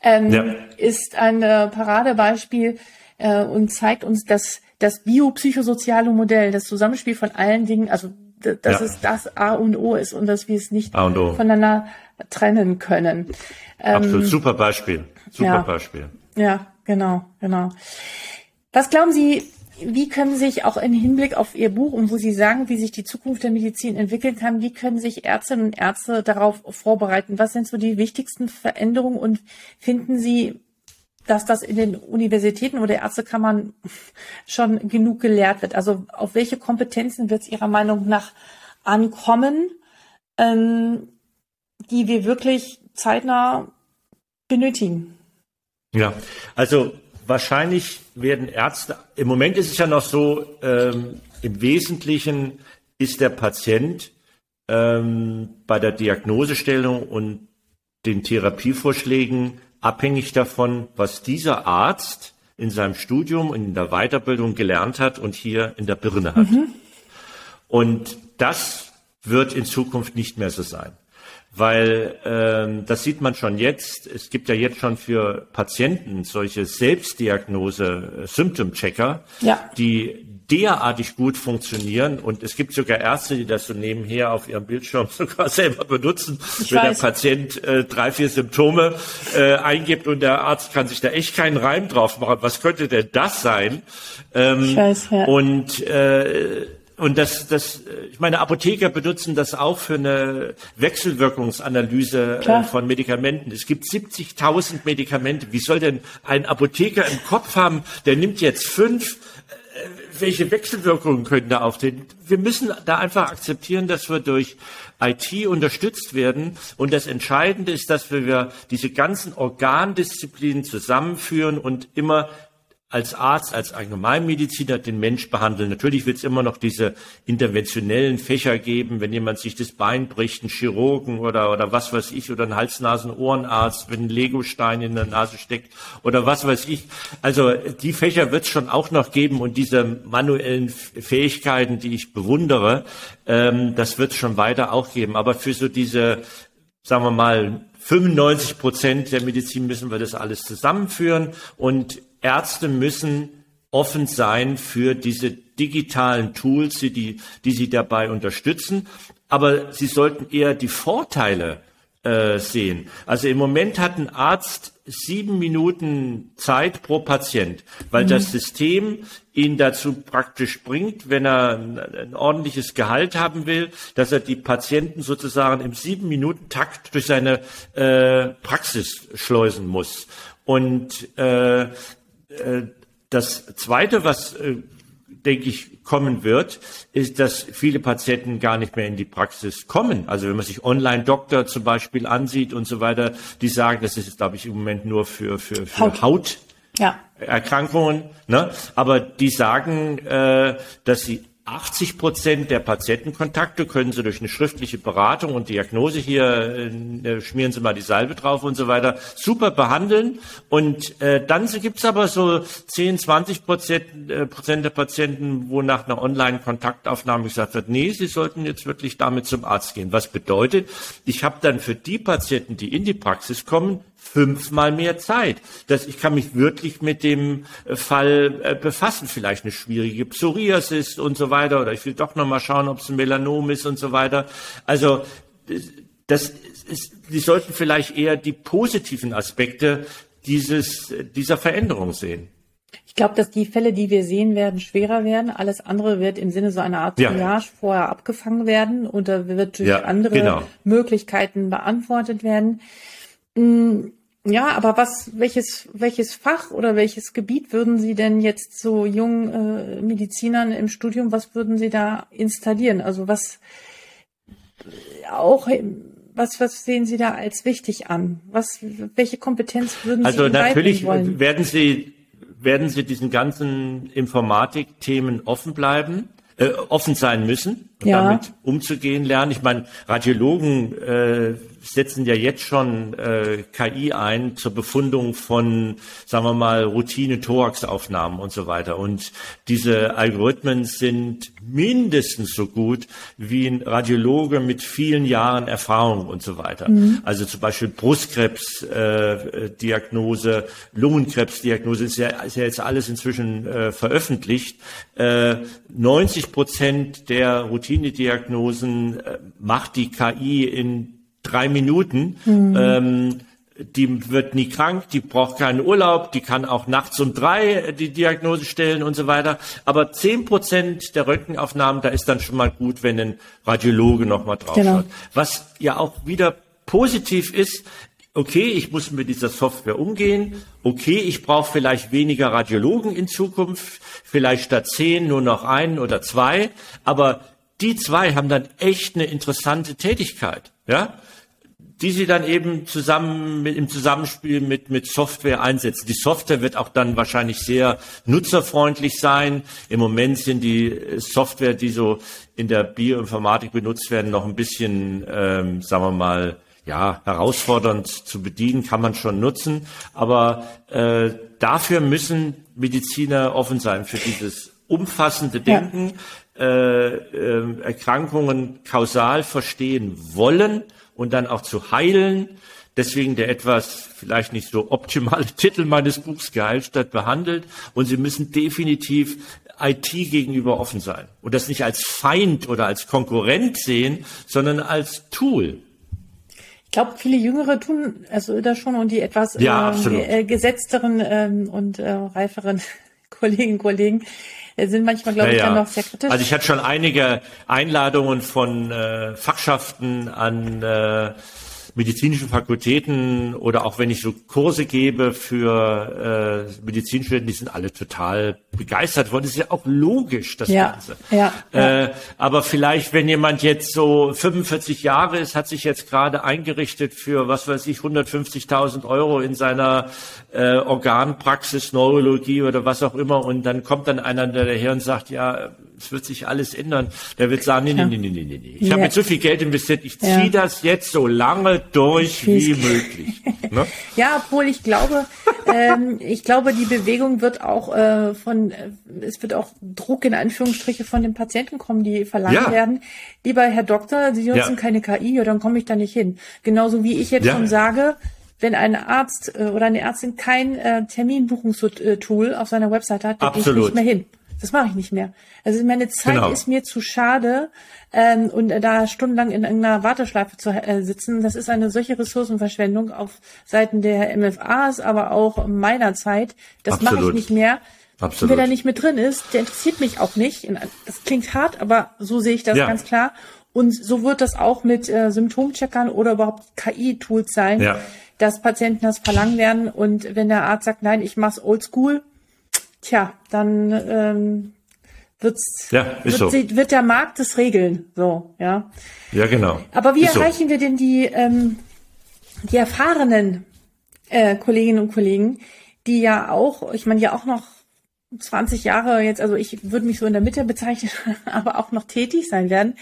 ähm, ja. ist ein äh, Paradebeispiel äh, und zeigt uns, dass das biopsychosoziale Modell, das Zusammenspiel von allen Dingen, also dass ja. es das A und O ist und dass wir es nicht voneinander trennen können. Absolut, ähm, super Beispiel, super ja, Beispiel. Ja, genau, genau. Was glauben Sie, wie können sich auch im Hinblick auf Ihr Buch und wo Sie sagen, wie sich die Zukunft der Medizin entwickeln kann, wie können sich Ärztinnen und Ärzte darauf vorbereiten? Was sind so die wichtigsten Veränderungen und finden Sie, dass das in den Universitäten oder Ärztekammern schon genug gelehrt wird? Also auf welche Kompetenzen wird es Ihrer Meinung nach ankommen, ähm, die wir wirklich zeitnah benötigen? Ja, also wahrscheinlich werden Ärzte, im Moment ist es ja noch so, ähm, im Wesentlichen ist der Patient ähm, bei der Diagnosestellung und den Therapievorschlägen abhängig davon, was dieser Arzt in seinem Studium und in der Weiterbildung gelernt hat und hier in der Birne hat. Mhm. Und das wird in Zukunft nicht mehr so sein weil ähm, das sieht man schon jetzt. Es gibt ja jetzt schon für Patienten solche Selbstdiagnose äh, ja. die derartig gut funktionieren und es gibt sogar Ärzte, die das so nebenher auf ihrem Bildschirm [LAUGHS] sogar selber benutzen, ich wenn weiß. der Patient äh, drei, vier Symptome äh, eingibt und der Arzt kann sich da echt keinen Reim drauf machen. Was könnte denn das sein? Ähm, ich weiß, ja. Und äh, und das, das, ich meine, Apotheker benutzen das auch für eine Wechselwirkungsanalyse äh, von Medikamenten. Es gibt 70.000 Medikamente. Wie soll denn ein Apotheker im Kopf haben, der nimmt jetzt fünf? Äh, welche Wechselwirkungen können da auftreten? Wir müssen da einfach akzeptieren, dass wir durch IT unterstützt werden. Und das Entscheidende ist, dass wir diese ganzen Organdisziplinen zusammenführen und immer als Arzt, als Allgemeinmediziner den Mensch behandeln. Natürlich wird es immer noch diese interventionellen Fächer geben, wenn jemand sich das Bein bricht, ein Chirurgen oder, oder was weiß ich, oder ein Hals-Nasen-Ohrenarzt, wenn ein Legostein in der Nase steckt oder was weiß ich. Also die Fächer wird es schon auch noch geben und diese manuellen Fähigkeiten, die ich bewundere, ähm, das wird es schon weiter auch geben. Aber für so diese, sagen wir mal, 95 Prozent der Medizin müssen wir das alles zusammenführen und Ärzte müssen offen sein für diese digitalen Tools, die, die sie dabei unterstützen. Aber sie sollten eher die Vorteile äh, sehen. Also im Moment hat ein Arzt sieben Minuten Zeit pro Patient, weil mhm. das System ihn dazu praktisch bringt, wenn er ein, ein, ordentliches Gehalt haben will, dass er die Patienten sozusagen im sieben Minuten Takt durch seine äh, Praxis schleusen muss. Und äh, das Zweite, was, äh, denke ich, kommen wird, ist, dass viele Patienten gar nicht mehr in die Praxis kommen. Also wenn man sich Online-Doktor zum Beispiel ansieht und so weiter, die sagen, das ist, glaube ich, im Moment nur für, für, für Haut. Haut. Ja. Erkrankungen, ne? aber die sagen, äh, dass sie 80 Prozent der Patientenkontakte können Sie durch eine schriftliche Beratung und Diagnose hier, äh, schmieren Sie mal die Salbe drauf und so weiter, super behandeln. Und äh, dann gibt es aber so 10, 20 Prozent, äh, Prozent der Patienten, wo nach einer Online-Kontaktaufnahme gesagt wird, nee, Sie sollten jetzt wirklich damit zum Arzt gehen. Was bedeutet, ich habe dann für die Patienten, die in die Praxis kommen, fünfmal mehr Zeit. Das, ich kann mich wirklich mit dem äh, Fall äh, befassen. Vielleicht eine schwierige Psoriasis und so weiter. Oder ich will doch nochmal schauen, ob es ein Melanom ist und so weiter. Also, das ist, Sie sollten vielleicht eher die positiven Aspekte dieses, dieser Veränderung sehen. Ich glaube, dass die Fälle, die wir sehen werden, schwerer werden. Alles andere wird im Sinne so einer Art Triage ja. vorher abgefangen werden und da wird durch ja, andere genau. Möglichkeiten beantwortet werden. Ja, aber was, welches, welches Fach oder welches Gebiet würden Sie denn jetzt so jungen äh, Medizinern im Studium, was würden Sie da installieren? Also was auch, was, was sehen Sie da als wichtig an? Was, welche Kompetenz würden Sie Also natürlich wollen? werden Sie, werden Sie diesen ganzen Informatikthemen offen bleiben, äh, offen sein müssen. Ja. damit umzugehen lernen. Ich meine, Radiologen äh, setzen ja jetzt schon äh, KI ein zur Befundung von, sagen wir mal, Routine-Thorax-Aufnahmen und so weiter. Und diese Algorithmen sind mindestens so gut wie ein Radiologe mit vielen Jahren Erfahrung und so weiter. Mhm. Also zum Beispiel Brustkrebsdiagnose, äh, Lungenkrebsdiagnose ist ja, ist ja jetzt alles inzwischen äh, veröffentlicht. Äh, 90 Prozent der Routinediagnosen äh, macht die KI in drei Minuten. Mhm. Ähm, die wird nie krank, die braucht keinen Urlaub, die kann auch nachts um drei die Diagnose stellen und so weiter. Aber zehn Prozent der Röntgenaufnahmen, da ist dann schon mal gut, wenn ein Radiologe nochmal drauf genau. schaut. Was ja auch wieder positiv ist, okay, ich muss mit dieser Software umgehen, okay, ich brauche vielleicht weniger Radiologen in Zukunft, vielleicht statt zehn nur noch einen oder zwei, aber die zwei haben dann echt eine interessante Tätigkeit, ja die sie dann eben zusammen mit, im Zusammenspiel mit, mit Software einsetzen. Die Software wird auch dann wahrscheinlich sehr nutzerfreundlich sein. Im Moment sind die Software, die so in der Bioinformatik benutzt werden, noch ein bisschen, ähm, sagen wir mal, ja, herausfordernd zu bedienen, kann man schon nutzen. Aber äh, dafür müssen Mediziner offen sein für dieses umfassende Denken, ja. Äh, äh, Erkrankungen kausal verstehen wollen und dann auch zu heilen. Deswegen der etwas vielleicht nicht so optimale [LAUGHS] Titel meines Buchs geheilt statt behandelt. Und Sie müssen definitiv IT gegenüber offen sein und das nicht als Feind oder als Konkurrent sehen, sondern als Tool. Ich glaube, viele Jüngere tun also das schon und die etwas ja, äh, gesetzteren ähm, und äh, reiferen [LAUGHS] Kolleginnen und Kollegen sind manchmal, glaube ich, ja, dann noch sehr kritisch. Also ich hatte schon einige Einladungen von äh, Fachschaften an äh, medizinischen Fakultäten oder auch wenn ich so Kurse gebe für äh, Medizinstudenten, die sind alle total begeistert worden. Das ist ja auch logisch, das ja, Ganze. Ja, ja. Äh, aber vielleicht, wenn jemand jetzt so 45 Jahre ist, hat sich jetzt gerade eingerichtet für, was weiß ich, 150.000 Euro in seiner äh, Organpraxis, Neurologie oder was auch immer und dann kommt dann einer daher und sagt, ja, es wird sich alles ändern. Der wird sagen, nee, nee, nee, nee, nee, nee. Ich ja. habe jetzt so viel Geld investiert, ich ziehe ja. das jetzt so lange durch wie möglich. [LAUGHS] Ne? ja, obwohl ich glaube, ähm, ich glaube, die Bewegung wird auch äh, von, äh, es wird auch Druck in Anführungsstriche von den Patienten kommen, die verlangen ja. werden. Lieber Herr Doktor, Sie nutzen keine KI, ja, dann komme ich da nicht hin. Genauso wie ich jetzt schon sage, wenn ein Arzt äh, oder eine Ärztin kein äh, Terminbuchungstool auf seiner Website hat, dann gehe ich nicht mehr hin. Das mache ich nicht mehr. Also meine Zeit genau. ist mir zu schade ähm, und äh, da stundenlang in irgendeiner Warteschleife zu äh, sitzen, das ist eine solche Ressourcenverschwendung auf Seiten der MFAs, aber auch meiner Zeit. Das mache ich nicht mehr. Absolut. Wer da nicht mit drin ist, der interessiert mich auch nicht. Das klingt hart, aber so sehe ich das ja. ganz klar. Und so wird das auch mit äh, Symptomcheckern oder überhaupt KI-Tools sein, ja. dass Patienten das verlangen werden. Und wenn der Arzt sagt, nein, ich mach's oldschool, tja, dann ähm, wird's, ja, wird, so. sie, wird der Markt das regeln. So, ja. Ja, genau. Aber wie ist erreichen so. wir denn die, ähm, die erfahrenen äh, Kolleginnen und Kollegen, die ja auch, ich meine ja auch noch 20 Jahre jetzt, also ich würde mich so in der Mitte bezeichnen, [LAUGHS] aber auch noch tätig sein werden.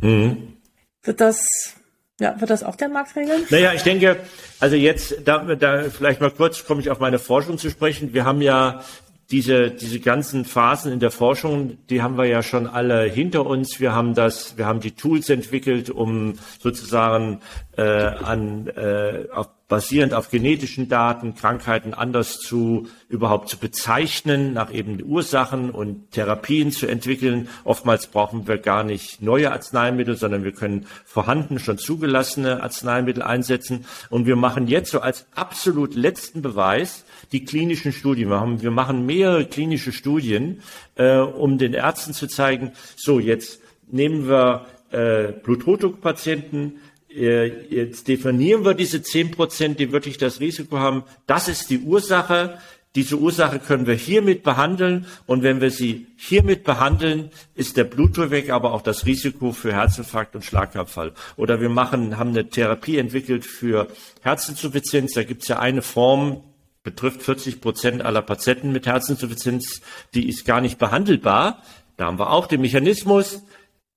Mhm. Wird das ja, wird das auch der Markt regeln? Naja, ich denke, also jetzt, da, da vielleicht mal kurz komme ich auf meine Forschung zu sprechen. Wir haben ja diese, diese ganzen Phasen in der Forschung, die haben wir ja schon alle hinter uns. Wir haben das, wir haben die Tools entwickelt, um sozusagen äh, an, äh, auf, basierend auf genetischen Daten Krankheiten anders zu überhaupt zu bezeichnen, nach eben Ursachen und Therapien zu entwickeln. Oftmals brauchen wir gar nicht neue Arzneimittel, sondern wir können vorhanden schon zugelassene Arzneimittel einsetzen. Und wir machen jetzt so als absolut letzten Beweis die klinischen Studien. Wir, haben, wir machen mehrere klinische Studien, äh, um den Ärzten zu zeigen, so jetzt nehmen wir äh, Bluthochdruckpatienten, jetzt definieren wir diese zehn Prozent, die wirklich das Risiko haben. Das ist die Ursache. Diese Ursache können wir hiermit behandeln und wenn wir sie hiermit behandeln, ist der Blutdruck aber auch das Risiko für Herzinfarkt und Schlaganfall. Oder wir machen, haben eine Therapie entwickelt für Herzinsuffizienz. Da gibt es ja eine Form, betrifft 40 Prozent aller Patienten mit Herzinsuffizienz, die ist gar nicht behandelbar. Da haben wir auch den Mechanismus,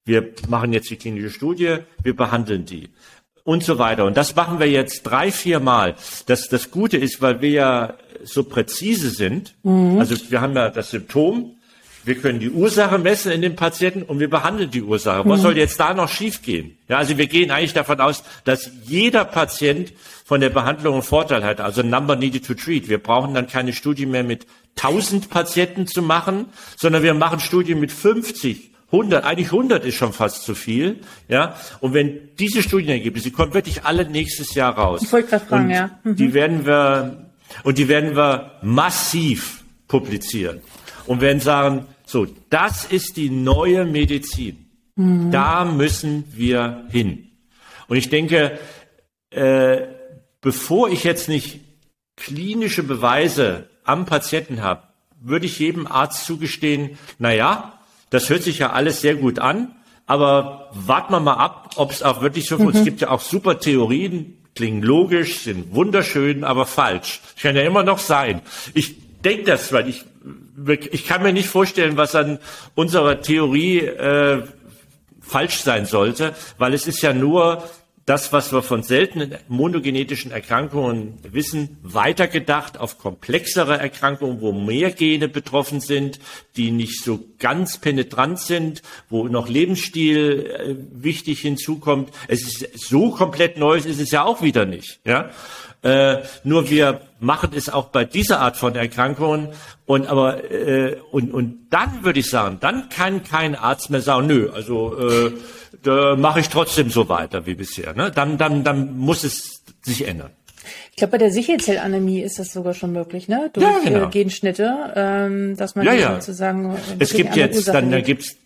wir machen jetzt die klinische Studie, wir behandeln die und so weiter. Und das machen wir jetzt drei, vier Mal. Das, das Gute ist, weil wir ja so präzise sind, mhm. also wir haben ja das Symptom, wir können die Ursache messen in den Patienten und wir behandeln die Ursache. Was mhm. soll jetzt da noch schiefgehen? Ja, also wir gehen eigentlich davon aus, dass jeder Patient von der Behandlung einen Vorteil hat, also Number needed to treat. Wir brauchen dann keine Studie mehr mit 1000 Patienten zu machen, sondern wir machen Studien mit 50, 100, eigentlich 100 ist schon fast zu viel, ja. Und wenn diese Studienergebnisse, die kommen wirklich alle nächstes Jahr raus. Ich wollte gerade fragen, ja. Mhm. Die werden wir, und die werden wir massiv publizieren. Und werden sagen, so, das ist die neue Medizin. Mhm. Da müssen wir hin. Und ich denke, äh, bevor ich jetzt nicht klinische Beweise am Patienten habe, würde ich jedem Arzt zugestehen, na ja, das hört sich ja alles sehr gut an, aber warten wir mal ab, ob es auch wirklich so, mhm. es gibt ja auch super Theorien, klingen logisch, sind wunderschön, aber falsch. Das kann ja immer noch sein. Ich denke das, weil ich, ich kann mir nicht vorstellen, was an unserer Theorie äh, falsch sein sollte, weil es ist ja nur das, was wir von seltenen monogenetischen Erkrankungen wissen, weitergedacht auf komplexere Erkrankungen, wo mehr Gene betroffen sind, die nicht so ganz penetrant sind, wo noch Lebensstil äh, wichtig hinzukommt. Es ist so komplett Neues ist es ja auch wieder nicht. Ja? Äh, nur wir machen es auch bei dieser Art von Erkrankungen. Und aber äh, und und dann würde ich sagen, dann kann kein Arzt mehr sagen, nö, also äh, da mache ich trotzdem so weiter wie bisher. Ne? Dann, dann, dann muss es sich ändern. Ich glaube, bei der Sichelzellanämie ist das sogar schon möglich, ne? Durch ja, genau. Genschnitte, ähm, dass man ja, ja. sozusagen. Es gibt jetzt, dann, dann gibt's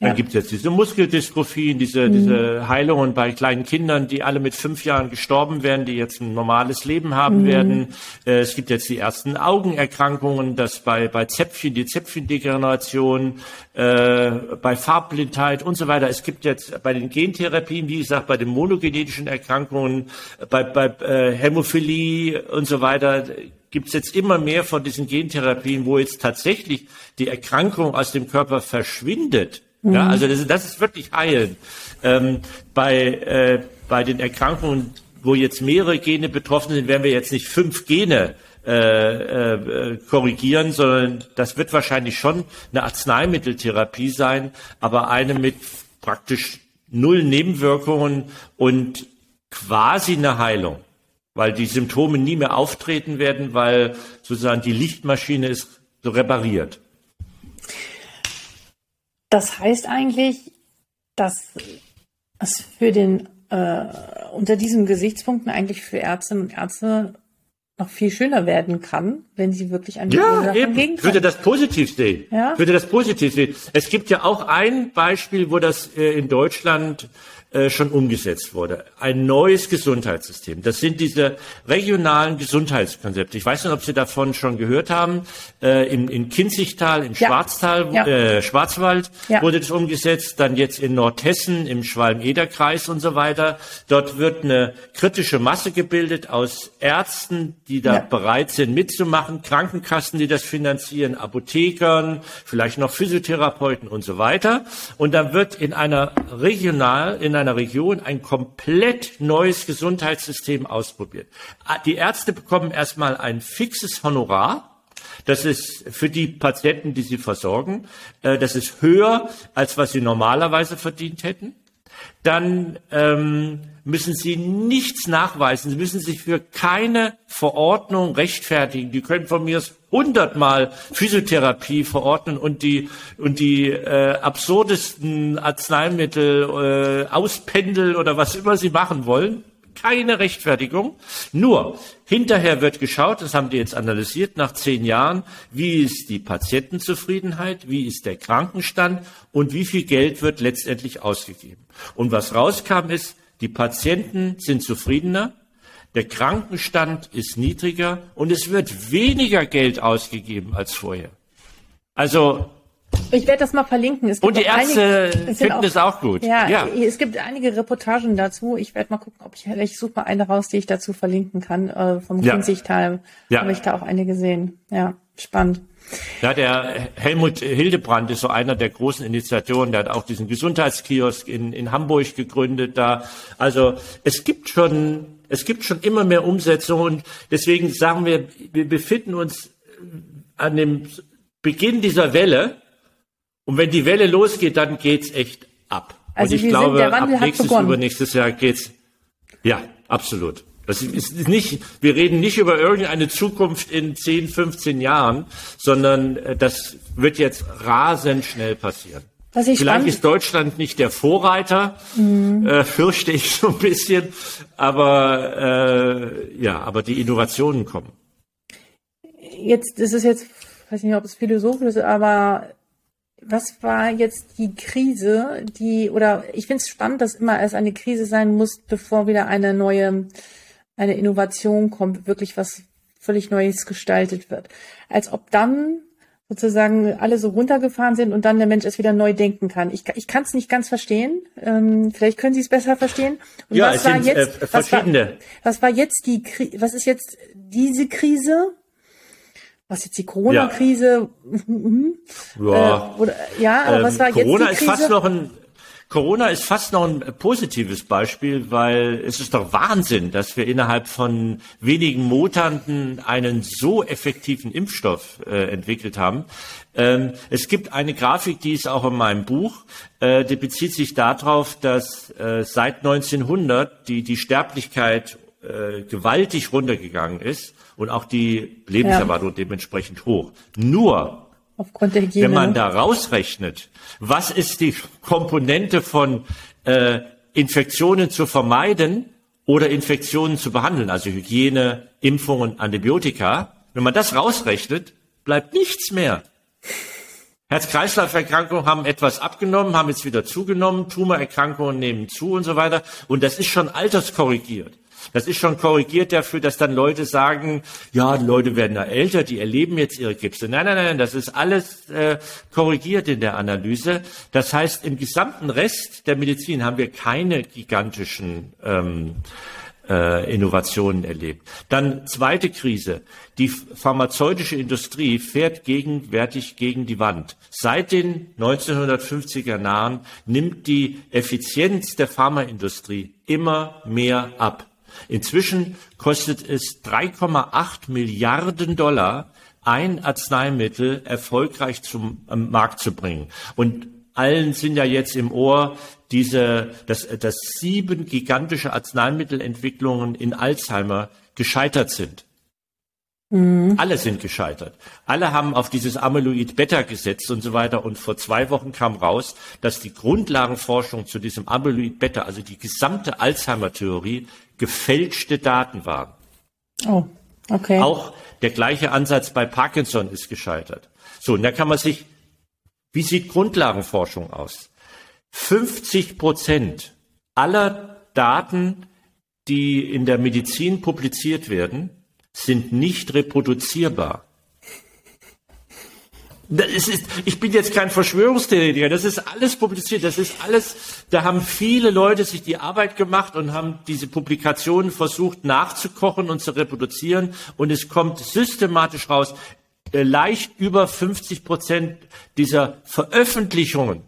dann ja. gibt es jetzt diese Muskeldystrophien, diese, mhm. diese Heilungen bei kleinen Kindern, die alle mit fünf Jahren gestorben werden, die jetzt ein normales Leben haben mhm. werden. Äh, es gibt jetzt die ersten Augenerkrankungen, das bei, bei Zäpfchen, die Zäpfchendegeneration, äh, bei Farbblindheit und so weiter. Es gibt jetzt bei den Gentherapien, wie gesagt, bei den monogenetischen Erkrankungen, bei, bei äh, Hämophilie und so weiter, gibt es jetzt immer mehr von diesen Gentherapien, wo jetzt tatsächlich die Erkrankung aus dem Körper verschwindet Mhm. Ja, also das, das, ist wirklich heilen. Ähm, bei, äh, bei den Erkrankungen, wo jetzt mehrere Gene betroffen sind, werden wir jetzt nicht fünf Gene äh, äh, korrigieren, sondern das wird wahrscheinlich schon eine Arzneimitteltherapie sein, aber eine mit praktisch null Nebenwirkungen und quasi eine Heilung, weil die Symptome nie mehr auftreten werden, weil sozusagen die Lichtmaschine ist so repariert. Das heißt eigentlich, dass es für den äh, unter diesen Gesichtspunkten eigentlich für Ärztinnen und Ärzte noch viel schöner werden kann, wenn sie wirklich an die ja, Ursachen eben. gegen Würde das positiv sehen. Ja? Würde das positiv sehen. Es gibt ja auch ein Beispiel, wo das äh, in Deutschland äh, schon umgesetzt wurde. Ein neues Gesundheitssystem. Das sind diese regionalen Gesundheitskonzepte. Ich weiß nicht, ob Sie davon schon gehört haben. Äh, in, in Kinzigtal, in ja. Schwarztal, ja. Äh, Schwarzwald ja. wurde das umgesetzt. Dann jetzt in Nordhessen, im Schwalm-Eder-Kreis und so weiter. Dort wird eine kritische Masse gebildet aus Ärzten, die da bereit sind mitzumachen, Krankenkassen, die das finanzieren, Apothekern, vielleicht noch Physiotherapeuten und so weiter. Und dann wird in einer regional, in einer Region ein komplett neues Gesundheitssystem ausprobiert. Die Ärzte bekommen erstmal ein fixes Honorar. Das ist für die Patienten, die sie versorgen, äh, das ist höher, als was sie normalerweise verdient hätten. Dann ähm, müssen Sie nichts nachweisen. Sie müssen sich für keine Verordnung rechtfertigen. Die können von mir hundertmal Physiotherapie verordnen und die und die äh, absurdesten Arzneimittel äh, auspendeln oder was immer sie machen wollen. Keine Rechtfertigung. Nur hinterher wird geschaut, das haben die jetzt analysiert nach zehn Jahren, wie ist die Patientenzufriedenheit, wie ist der Krankenstand und wie viel Geld wird letztendlich ausgegeben. Und was rauskam ist, die Patienten sind zufriedener, der Krankenstand ist niedriger und es wird weniger Geld ausgegeben als vorher. Also ich werde das mal verlinken. und die Ärzte einige, finden auch, es auch gut. Ja, ja, es gibt einige Reportagen dazu. Ich werde mal gucken, ob ich, ich suche mal eine raus, die ich dazu verlinken kann. Äh, vom ja. Kinzigtal ja. habe ich da auch eine gesehen. Ja, spannend. Ja, der Helmut Hildebrand ist so einer der großen Initiatoren, der hat auch diesen Gesundheitskiosk in, in Hamburg gegründet da. Also es gibt schon, es gibt schon immer mehr Umsetzung und deswegen sagen wir, wir befinden uns an dem Beginn dieser Welle und wenn die Welle losgeht, dann geht's echt ab. Also und ich glaube, ab nächstes, übernächstes Jahr geht's, ja, absolut. Das ist nicht, wir reden nicht über irgendeine Zukunft in 10, 15 Jahren, sondern äh, das wird jetzt rasend schnell passieren. Vielleicht ist Deutschland nicht der Vorreiter, mhm. äh, fürchte ich so ein bisschen, aber äh, ja, aber die Innovationen kommen. Jetzt das ist jetzt, weiß nicht, ob es philosophisch ist, aber was war jetzt die Krise, die oder ich finde es spannend, dass immer es eine Krise sein muss, bevor wieder eine neue eine Innovation kommt, wirklich was völlig Neues gestaltet wird. Als ob dann sozusagen alle so runtergefahren sind und dann der Mensch es wieder neu denken kann. Ich, ich kann es nicht ganz verstehen. Ähm, vielleicht können Sie es besser verstehen. Und ja, was war jetzt, äh, verschiedene. Was war, was war jetzt die Krise? Was ist jetzt diese Krise? Was jetzt die Corona-Krise? Ja, [LAUGHS] ja. Äh, oder, ja aber ähm, was war Corona jetzt die Krise? ist fast noch ein Corona ist fast noch ein positives Beispiel, weil es ist doch Wahnsinn, dass wir innerhalb von wenigen Monaten einen so effektiven Impfstoff äh, entwickelt haben. Ähm, es gibt eine Grafik, die ist auch in meinem Buch, äh, die bezieht sich darauf, dass äh, seit 1900 die, die Sterblichkeit äh, gewaltig runtergegangen ist und auch die Lebenserwartung ja. dementsprechend hoch. Nur Aufgrund der Hygiene. Wenn man da rausrechnet, was ist die Komponente von äh, Infektionen zu vermeiden oder Infektionen zu behandeln, also Hygiene, Impfungen, Antibiotika, wenn man das rausrechnet, bleibt nichts mehr. Herz-Kreislauf-Erkrankungen haben etwas abgenommen, haben jetzt wieder zugenommen, Tumorerkrankungen nehmen zu und so weiter. Und das ist schon alterskorrigiert. Das ist schon korrigiert dafür, dass dann Leute sagen, ja, die Leute werden da älter, die erleben jetzt ihre Gipse. Nein, nein, nein, das ist alles äh, korrigiert in der Analyse. Das heißt, im gesamten Rest der Medizin haben wir keine gigantischen ähm, äh, Innovationen erlebt. Dann zweite Krise. Die pharmazeutische Industrie fährt gegenwärtig gegen die Wand. Seit den 1950er Jahren nimmt die Effizienz der Pharmaindustrie immer mehr ab. Inzwischen kostet es 3,8 Milliarden Dollar, ein Arzneimittel erfolgreich zum Markt zu bringen. Und allen sind ja jetzt im Ohr diese, dass, dass sieben gigantische Arzneimittelentwicklungen in Alzheimer gescheitert sind. Mhm. Alle sind gescheitert. Alle haben auf dieses Amyloid Beta gesetzt und so weiter. Und vor zwei Wochen kam raus, dass die Grundlagenforschung zu diesem Amyloid Beta, also die gesamte Alzheimer-Theorie, gefälschte Daten waren. Oh, okay. Auch der gleiche Ansatz bei Parkinson ist gescheitert. So, und da kann man sich, wie sieht Grundlagenforschung aus? 50 Prozent aller Daten, die in der Medizin publiziert werden, sind nicht reproduzierbar. Das ist, ich bin jetzt kein Verschwörungstheoretiker, das ist alles publiziert, das ist alles, da haben viele Leute sich die Arbeit gemacht und haben diese Publikationen versucht nachzukochen und zu reproduzieren und es kommt systematisch raus, äh, leicht über 50 Prozent dieser Veröffentlichungen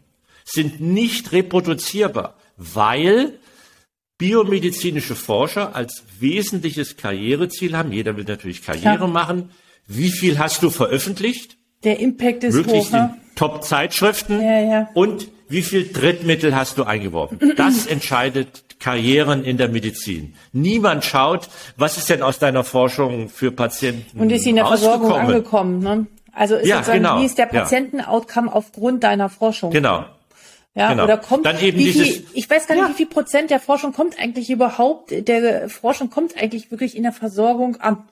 sind nicht reproduzierbar, weil biomedizinische Forscher als wesentliches Karriereziel haben, jeder will natürlich Karriere Klar. machen, wie viel hast du veröffentlicht? Der Impact ist Möglichst hoch. Ne? Top-Zeitschriften. Ja, ja. Und wie viel Drittmittel hast du eingeworfen? Das [CLEARS THROAT] entscheidet Karrieren in der Medizin. Niemand schaut, was ist denn aus deiner Forschung für Patienten Und ist sie in der Versorgung angekommen? Ne? Also ist ja, genau. wie ist der Patienten-Outcome ja. aufgrund deiner Forschung? Genau. Ja, genau. oder kommt, Dann eben wie viel, ich weiß gar nicht, ja. wie viel Prozent der Forschung kommt eigentlich überhaupt, der Forschung kommt eigentlich wirklich in der Versorgung an.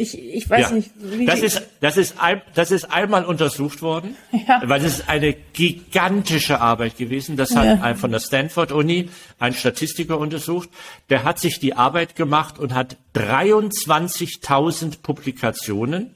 Ich, ich weiß ja. nicht. Wie das ist, das ist, ein, das ist einmal untersucht worden, [LAUGHS] ja. weil es ist eine gigantische Arbeit gewesen. Das hat ja. ein, von der Stanford Uni ein Statistiker untersucht. Der hat sich die Arbeit gemacht und hat 23.000 Publikationen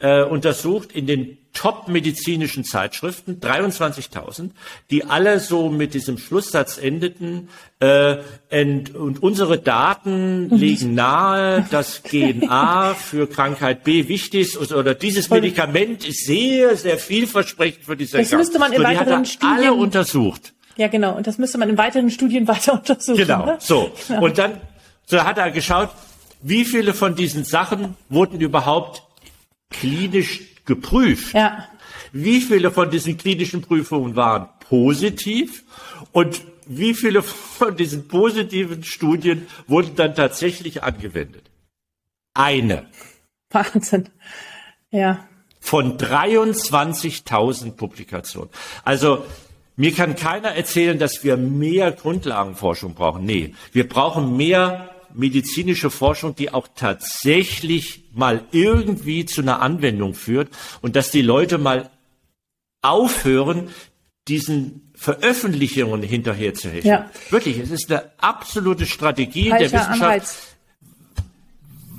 äh, untersucht in den top-medizinischen Zeitschriften, 23.000, die alle so mit diesem Schlusssatz endeten, äh, und, und unsere Daten mhm. legen nahe, dass GNA für Krankheit B wichtig ist oder dieses Medikament ist sehr, sehr vielversprechend für diese Das müsste man in so, weiteren Studien alle untersucht. Ja, genau. Und das müsste man in weiteren Studien [LAUGHS] weiter untersuchen. Genau, ne? so. Genau. Und dann so hat er geschaut, wie viele von diesen Sachen wurden überhaupt klinisch geprüft. Ja. Wie viele von diesen klinischen Prüfungen waren positiv und wie viele von diesen positiven Studien wurden dann tatsächlich angewendet? Eine. Wahnsinn. Ja. Von 23.000 Publikationen. Also mir kann keiner erzählen, dass wir mehr Grundlagenforschung brauchen. Nee, wir brauchen mehr medizinische Forschung, die auch tatsächlich mal irgendwie zu einer Anwendung führt und dass die Leute mal aufhören, diesen Veröffentlichungen hinterher zu hechten. Ja. Wirklich, es ist eine absolute Strategie Falscher der Wissenschaft. Anreiz.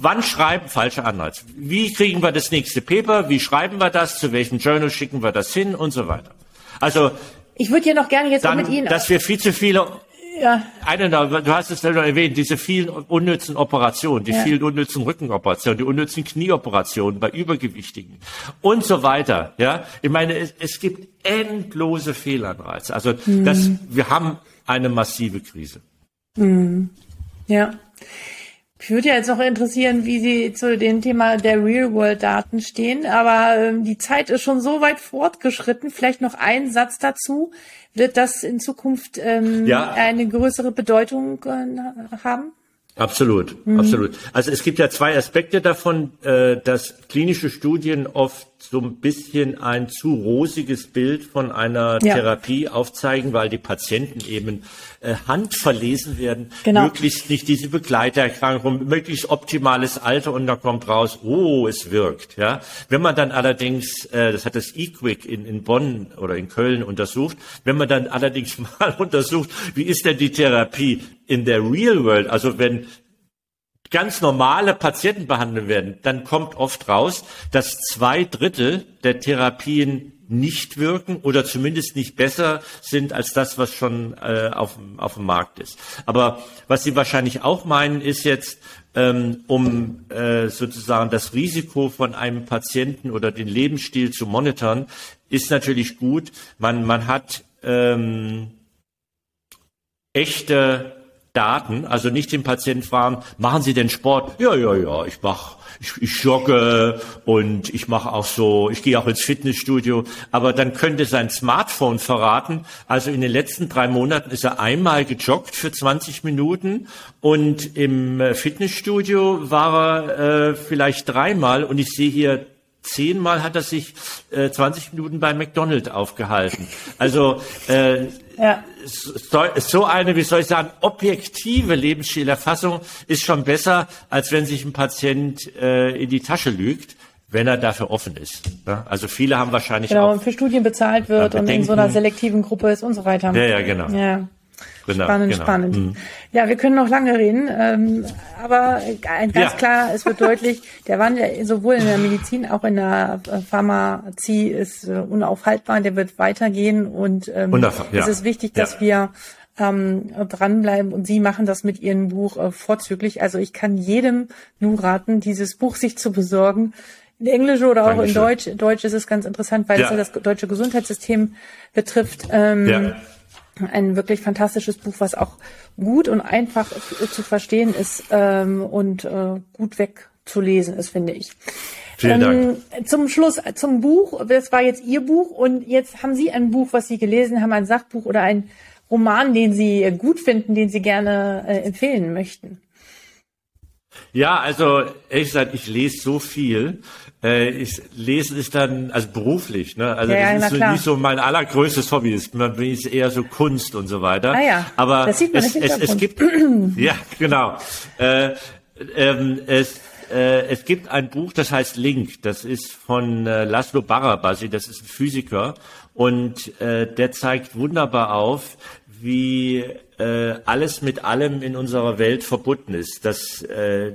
Wann schreiben falsche Anreiz? Wie kriegen wir das nächste Paper? Wie schreiben wir das? Zu welchem Journal schicken wir das hin und so weiter? Also ich würde ja noch gerne jetzt dann, mit Ihnen, dass wir viel zu viele ja. Eine, du hast es selber erwähnt, diese vielen unnützen Operationen, die ja. vielen unnützen Rückenoperationen, die unnützen Knieoperationen bei Übergewichtigen und so weiter. Ja, ich meine, es, es gibt endlose Fehlanreize. Also mhm. das, wir haben eine massive Krise. Mhm. Ja. Ich würde ja jetzt noch interessieren, wie Sie zu dem Thema der Real-World-Daten stehen, aber ähm, die Zeit ist schon so weit fortgeschritten. Vielleicht noch ein Satz dazu. Wird das in Zukunft ähm, ja. eine größere Bedeutung äh, haben? Absolut, mhm. absolut. Also es gibt ja zwei Aspekte davon, äh, dass klinische Studien oft so ein bisschen ein zu rosiges Bild von einer ja. Therapie aufzeigen, weil die Patienten eben äh, handverlesen werden, genau. möglichst nicht diese Begleiterkrankung, möglichst optimales Alter und da kommt raus, oh, es wirkt. Ja, wenn man dann allerdings, äh, das hat das eQuick in, in Bonn oder in Köln untersucht, wenn man dann allerdings [LAUGHS] mal untersucht, wie ist denn die Therapie in der Real World, also wenn ganz normale Patienten behandelt werden, dann kommt oft raus, dass zwei Drittel der Therapien nicht wirken oder zumindest nicht besser sind als das, was schon äh, auf, auf dem Markt ist. Aber was Sie wahrscheinlich auch meinen, ist jetzt, ähm, um äh, sozusagen das Risiko von einem Patienten oder den Lebensstil zu monitoren, ist natürlich gut. Man, man hat ähm, echte Daten, also nicht den Patienten fragen, machen Sie denn Sport? Ja, ja, ja, ich mache, ich, ich jogge und ich mache auch so, ich gehe auch ins Fitnessstudio. Aber dann könnte sein Smartphone verraten, also in den letzten drei Monaten ist er einmal gejoggt für 20 Minuten und im äh, Fitnessstudio war er äh, vielleicht dreimal und ich sehe hier zehnmal hat er sich äh, 20 Minuten bei McDonald's aufgehalten. Also äh, ja. so, so eine, wie soll ich sagen, objektive Lebensstillerfassung ist schon besser, als wenn sich ein Patient äh, in die Tasche lügt wenn er dafür offen ist. Ja? Also viele haben wahrscheinlich genau, auch, und für Studien bezahlt wird und in so einer selektiven Gruppe ist und so weiter. Ja, ja, genau. Ja. Genau, spannend, genau. spannend. Mhm. Ja, wir können noch lange reden, ähm, aber ganz ja. klar, es wird [LAUGHS] deutlich, der Wandel sowohl in der Medizin, auch in der Pharmazie ist äh, unaufhaltbar, der wird weitergehen und ähm, Wundervoll, ja. es ist wichtig, dass ja. wir ähm, dranbleiben und Sie machen das mit Ihrem Buch äh, vorzüglich. Also ich kann jedem nur raten, dieses Buch sich zu besorgen. In Englisch oder auch Dankeschön. in Deutsch. In Deutsch ist es ganz interessant, weil ja. es das deutsche Gesundheitssystem betrifft. Ähm, ja ein wirklich fantastisches Buch, was auch gut und einfach zu verstehen ist ähm, und äh, gut wegzulesen ist, finde ich. Vielen ähm, Dank. Zum Schluss, zum Buch. Das war jetzt Ihr Buch und jetzt haben Sie ein Buch, was Sie gelesen haben, ein Sachbuch oder ein Roman, den Sie gut finden, den Sie gerne äh, empfehlen möchten. Ja, also ehrlich gesagt, ich lese so viel. Äh, ich lese es dann, also beruflich, ne? Also ja, das ist so nicht so mein allergrößtes Hobby. Das ist eher so Kunst und so weiter. Ah ja. Aber das sieht man es, es, es gibt, [CLEARS THROAT] ja, genau. Äh, ähm, es, äh, es gibt ein Buch, das heißt Link. Das ist von äh, Laszlo Barabasi. Das ist ein Physiker und äh, der zeigt wunderbar auf, wie äh, alles mit allem in unserer Welt verbunden ist. Dass äh,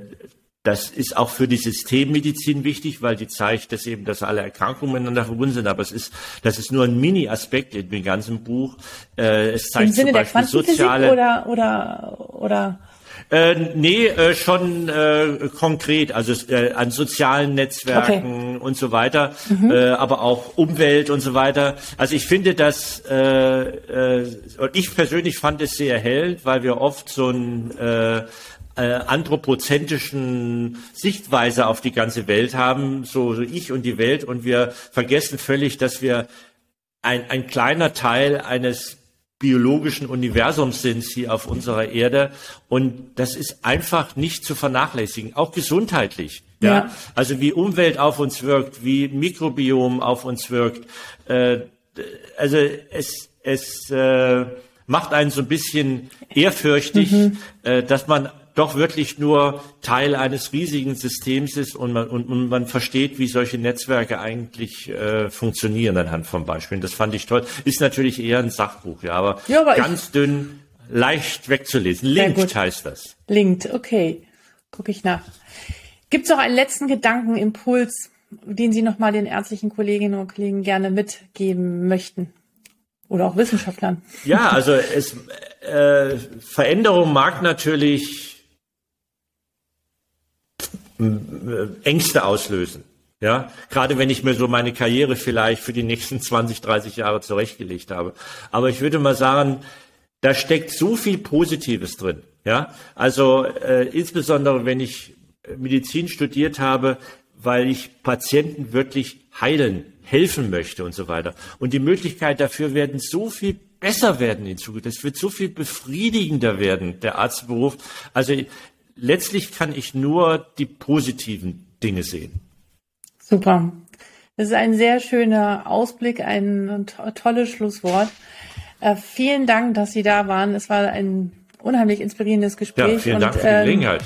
das ist auch für die Systemmedizin wichtig, weil die zeigt, dass eben, dass alle Erkrankungen miteinander verbunden sind. Aber es ist, das ist nur ein Mini-Aspekt in dem ganzen Buch. Äh, es zeigt Im Sinne zum Beispiel der soziale oder oder oder äh, nee, äh, schon äh, konkret, also äh, an sozialen Netzwerken okay. und so weiter, mhm. äh, aber auch Umwelt und so weiter. Also ich finde das, äh, äh, ich persönlich fand es sehr hell, weil wir oft so ein äh, äh, anthropozentrischen Sichtweise auf die ganze Welt haben, so, so ich und die Welt, und wir vergessen völlig, dass wir ein, ein kleiner Teil eines biologischen Universums sind hier auf unserer Erde. Und das ist einfach nicht zu vernachlässigen, auch gesundheitlich. Ja. ja. Also wie Umwelt auf uns wirkt, wie Mikrobiom auf uns wirkt. Äh, also es, es äh, macht einen so ein bisschen ehrfürchtig, mhm. äh, dass man doch wirklich nur Teil eines riesigen Systems ist und man, und, und man versteht, wie solche Netzwerke eigentlich äh, funktionieren anhand von Beispielen. Das fand ich toll. Ist natürlich eher ein Sachbuch, ja, aber, ja, aber ganz dünn, leicht wegzulesen. Linked heißt das. Linked, okay. Gucke ich nach. Gibt es noch einen letzten Gedankenimpuls, den Sie nochmal den ärztlichen Kolleginnen und Kollegen gerne mitgeben möchten? Oder auch Wissenschaftlern? Ja, also es, äh, Veränderung mag natürlich Ängste auslösen. Ja, gerade wenn ich mir so meine Karriere vielleicht für die nächsten 20, 30 Jahre zurechtgelegt habe. Aber ich würde mal sagen, da steckt so viel Positives drin. Ja, also äh, insbesondere wenn ich Medizin studiert habe, weil ich Patienten wirklich heilen, helfen möchte und so weiter. Und die Möglichkeit dafür werden so viel besser werden in Zukunft. Es wird so viel befriedigender werden, der Arztberuf. Also letztlich kann ich nur die positiven Dinge sehen. Super. Das ist ein sehr schöner Ausblick, ein tolles Schlusswort. Äh, vielen Dank, dass Sie da waren. Es war ein unheimlich inspirierendes Gespräch. Ja, vielen Dank für die ähm, Gelegenheit.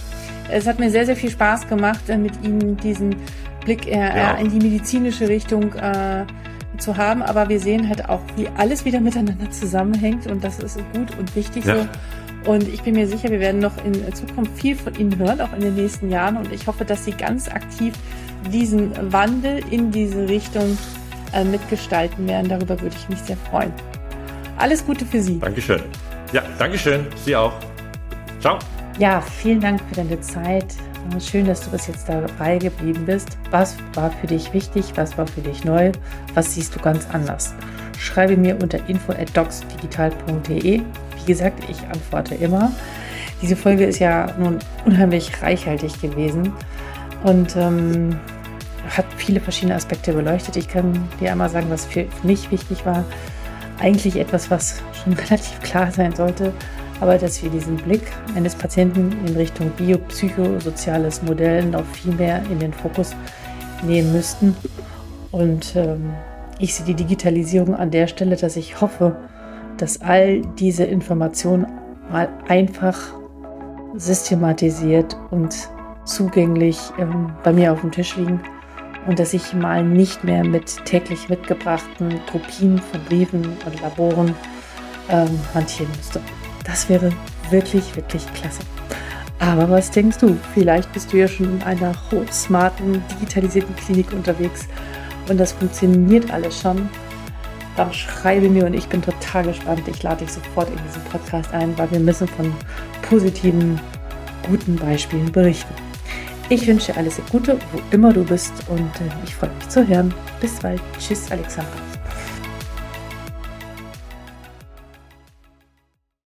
Es hat mir sehr, sehr viel Spaß gemacht, äh, mit Ihnen diesen Blick eher, ja. in die medizinische Richtung äh, zu haben. Aber wir sehen halt auch, wie alles wieder miteinander zusammenhängt und das ist gut und wichtig ja. so. Und ich bin mir sicher, wir werden noch in Zukunft viel von Ihnen hören, auch in den nächsten Jahren. Und ich hoffe, dass Sie ganz aktiv diesen Wandel in diese Richtung äh, mitgestalten werden. Darüber würde ich mich sehr freuen. Alles Gute für Sie. Dankeschön. Ja, Dankeschön. Sie auch. Ciao. Ja, vielen Dank für deine Zeit. Schön, dass du bis jetzt dabei geblieben bist. Was war für dich wichtig? Was war für dich neu? Was siehst du ganz anders? Schreibe mir unter info@docsdigital.de wie gesagt, ich antworte immer. Diese Folge ist ja nun unheimlich reichhaltig gewesen und ähm, hat viele verschiedene Aspekte beleuchtet. Ich kann dir einmal sagen, was für mich wichtig war. Eigentlich etwas, was schon [LAUGHS] relativ klar sein sollte, aber dass wir diesen Blick eines Patienten in Richtung biopsychosoziales Modell noch viel mehr in den Fokus nehmen müssten. Und ähm, ich sehe die Digitalisierung an der Stelle, dass ich hoffe, dass all diese Informationen mal einfach systematisiert und zugänglich ähm, bei mir auf dem Tisch liegen und dass ich mal nicht mehr mit täglich mitgebrachten Kopien von Briefen und Laboren ähm, hantieren müsste. Das wäre wirklich, wirklich klasse. Aber was denkst du? Vielleicht bist du ja schon in einer hochsmarten, digitalisierten Klinik unterwegs und das funktioniert alles schon dann schreibe mir und ich bin total gespannt. Ich lade dich sofort in diesen Podcast ein, weil wir müssen von positiven, guten Beispielen berichten. Ich wünsche alles Gute, wo immer du bist und äh, ich freue mich zu hören. Bis bald. Tschüss, Alexandra.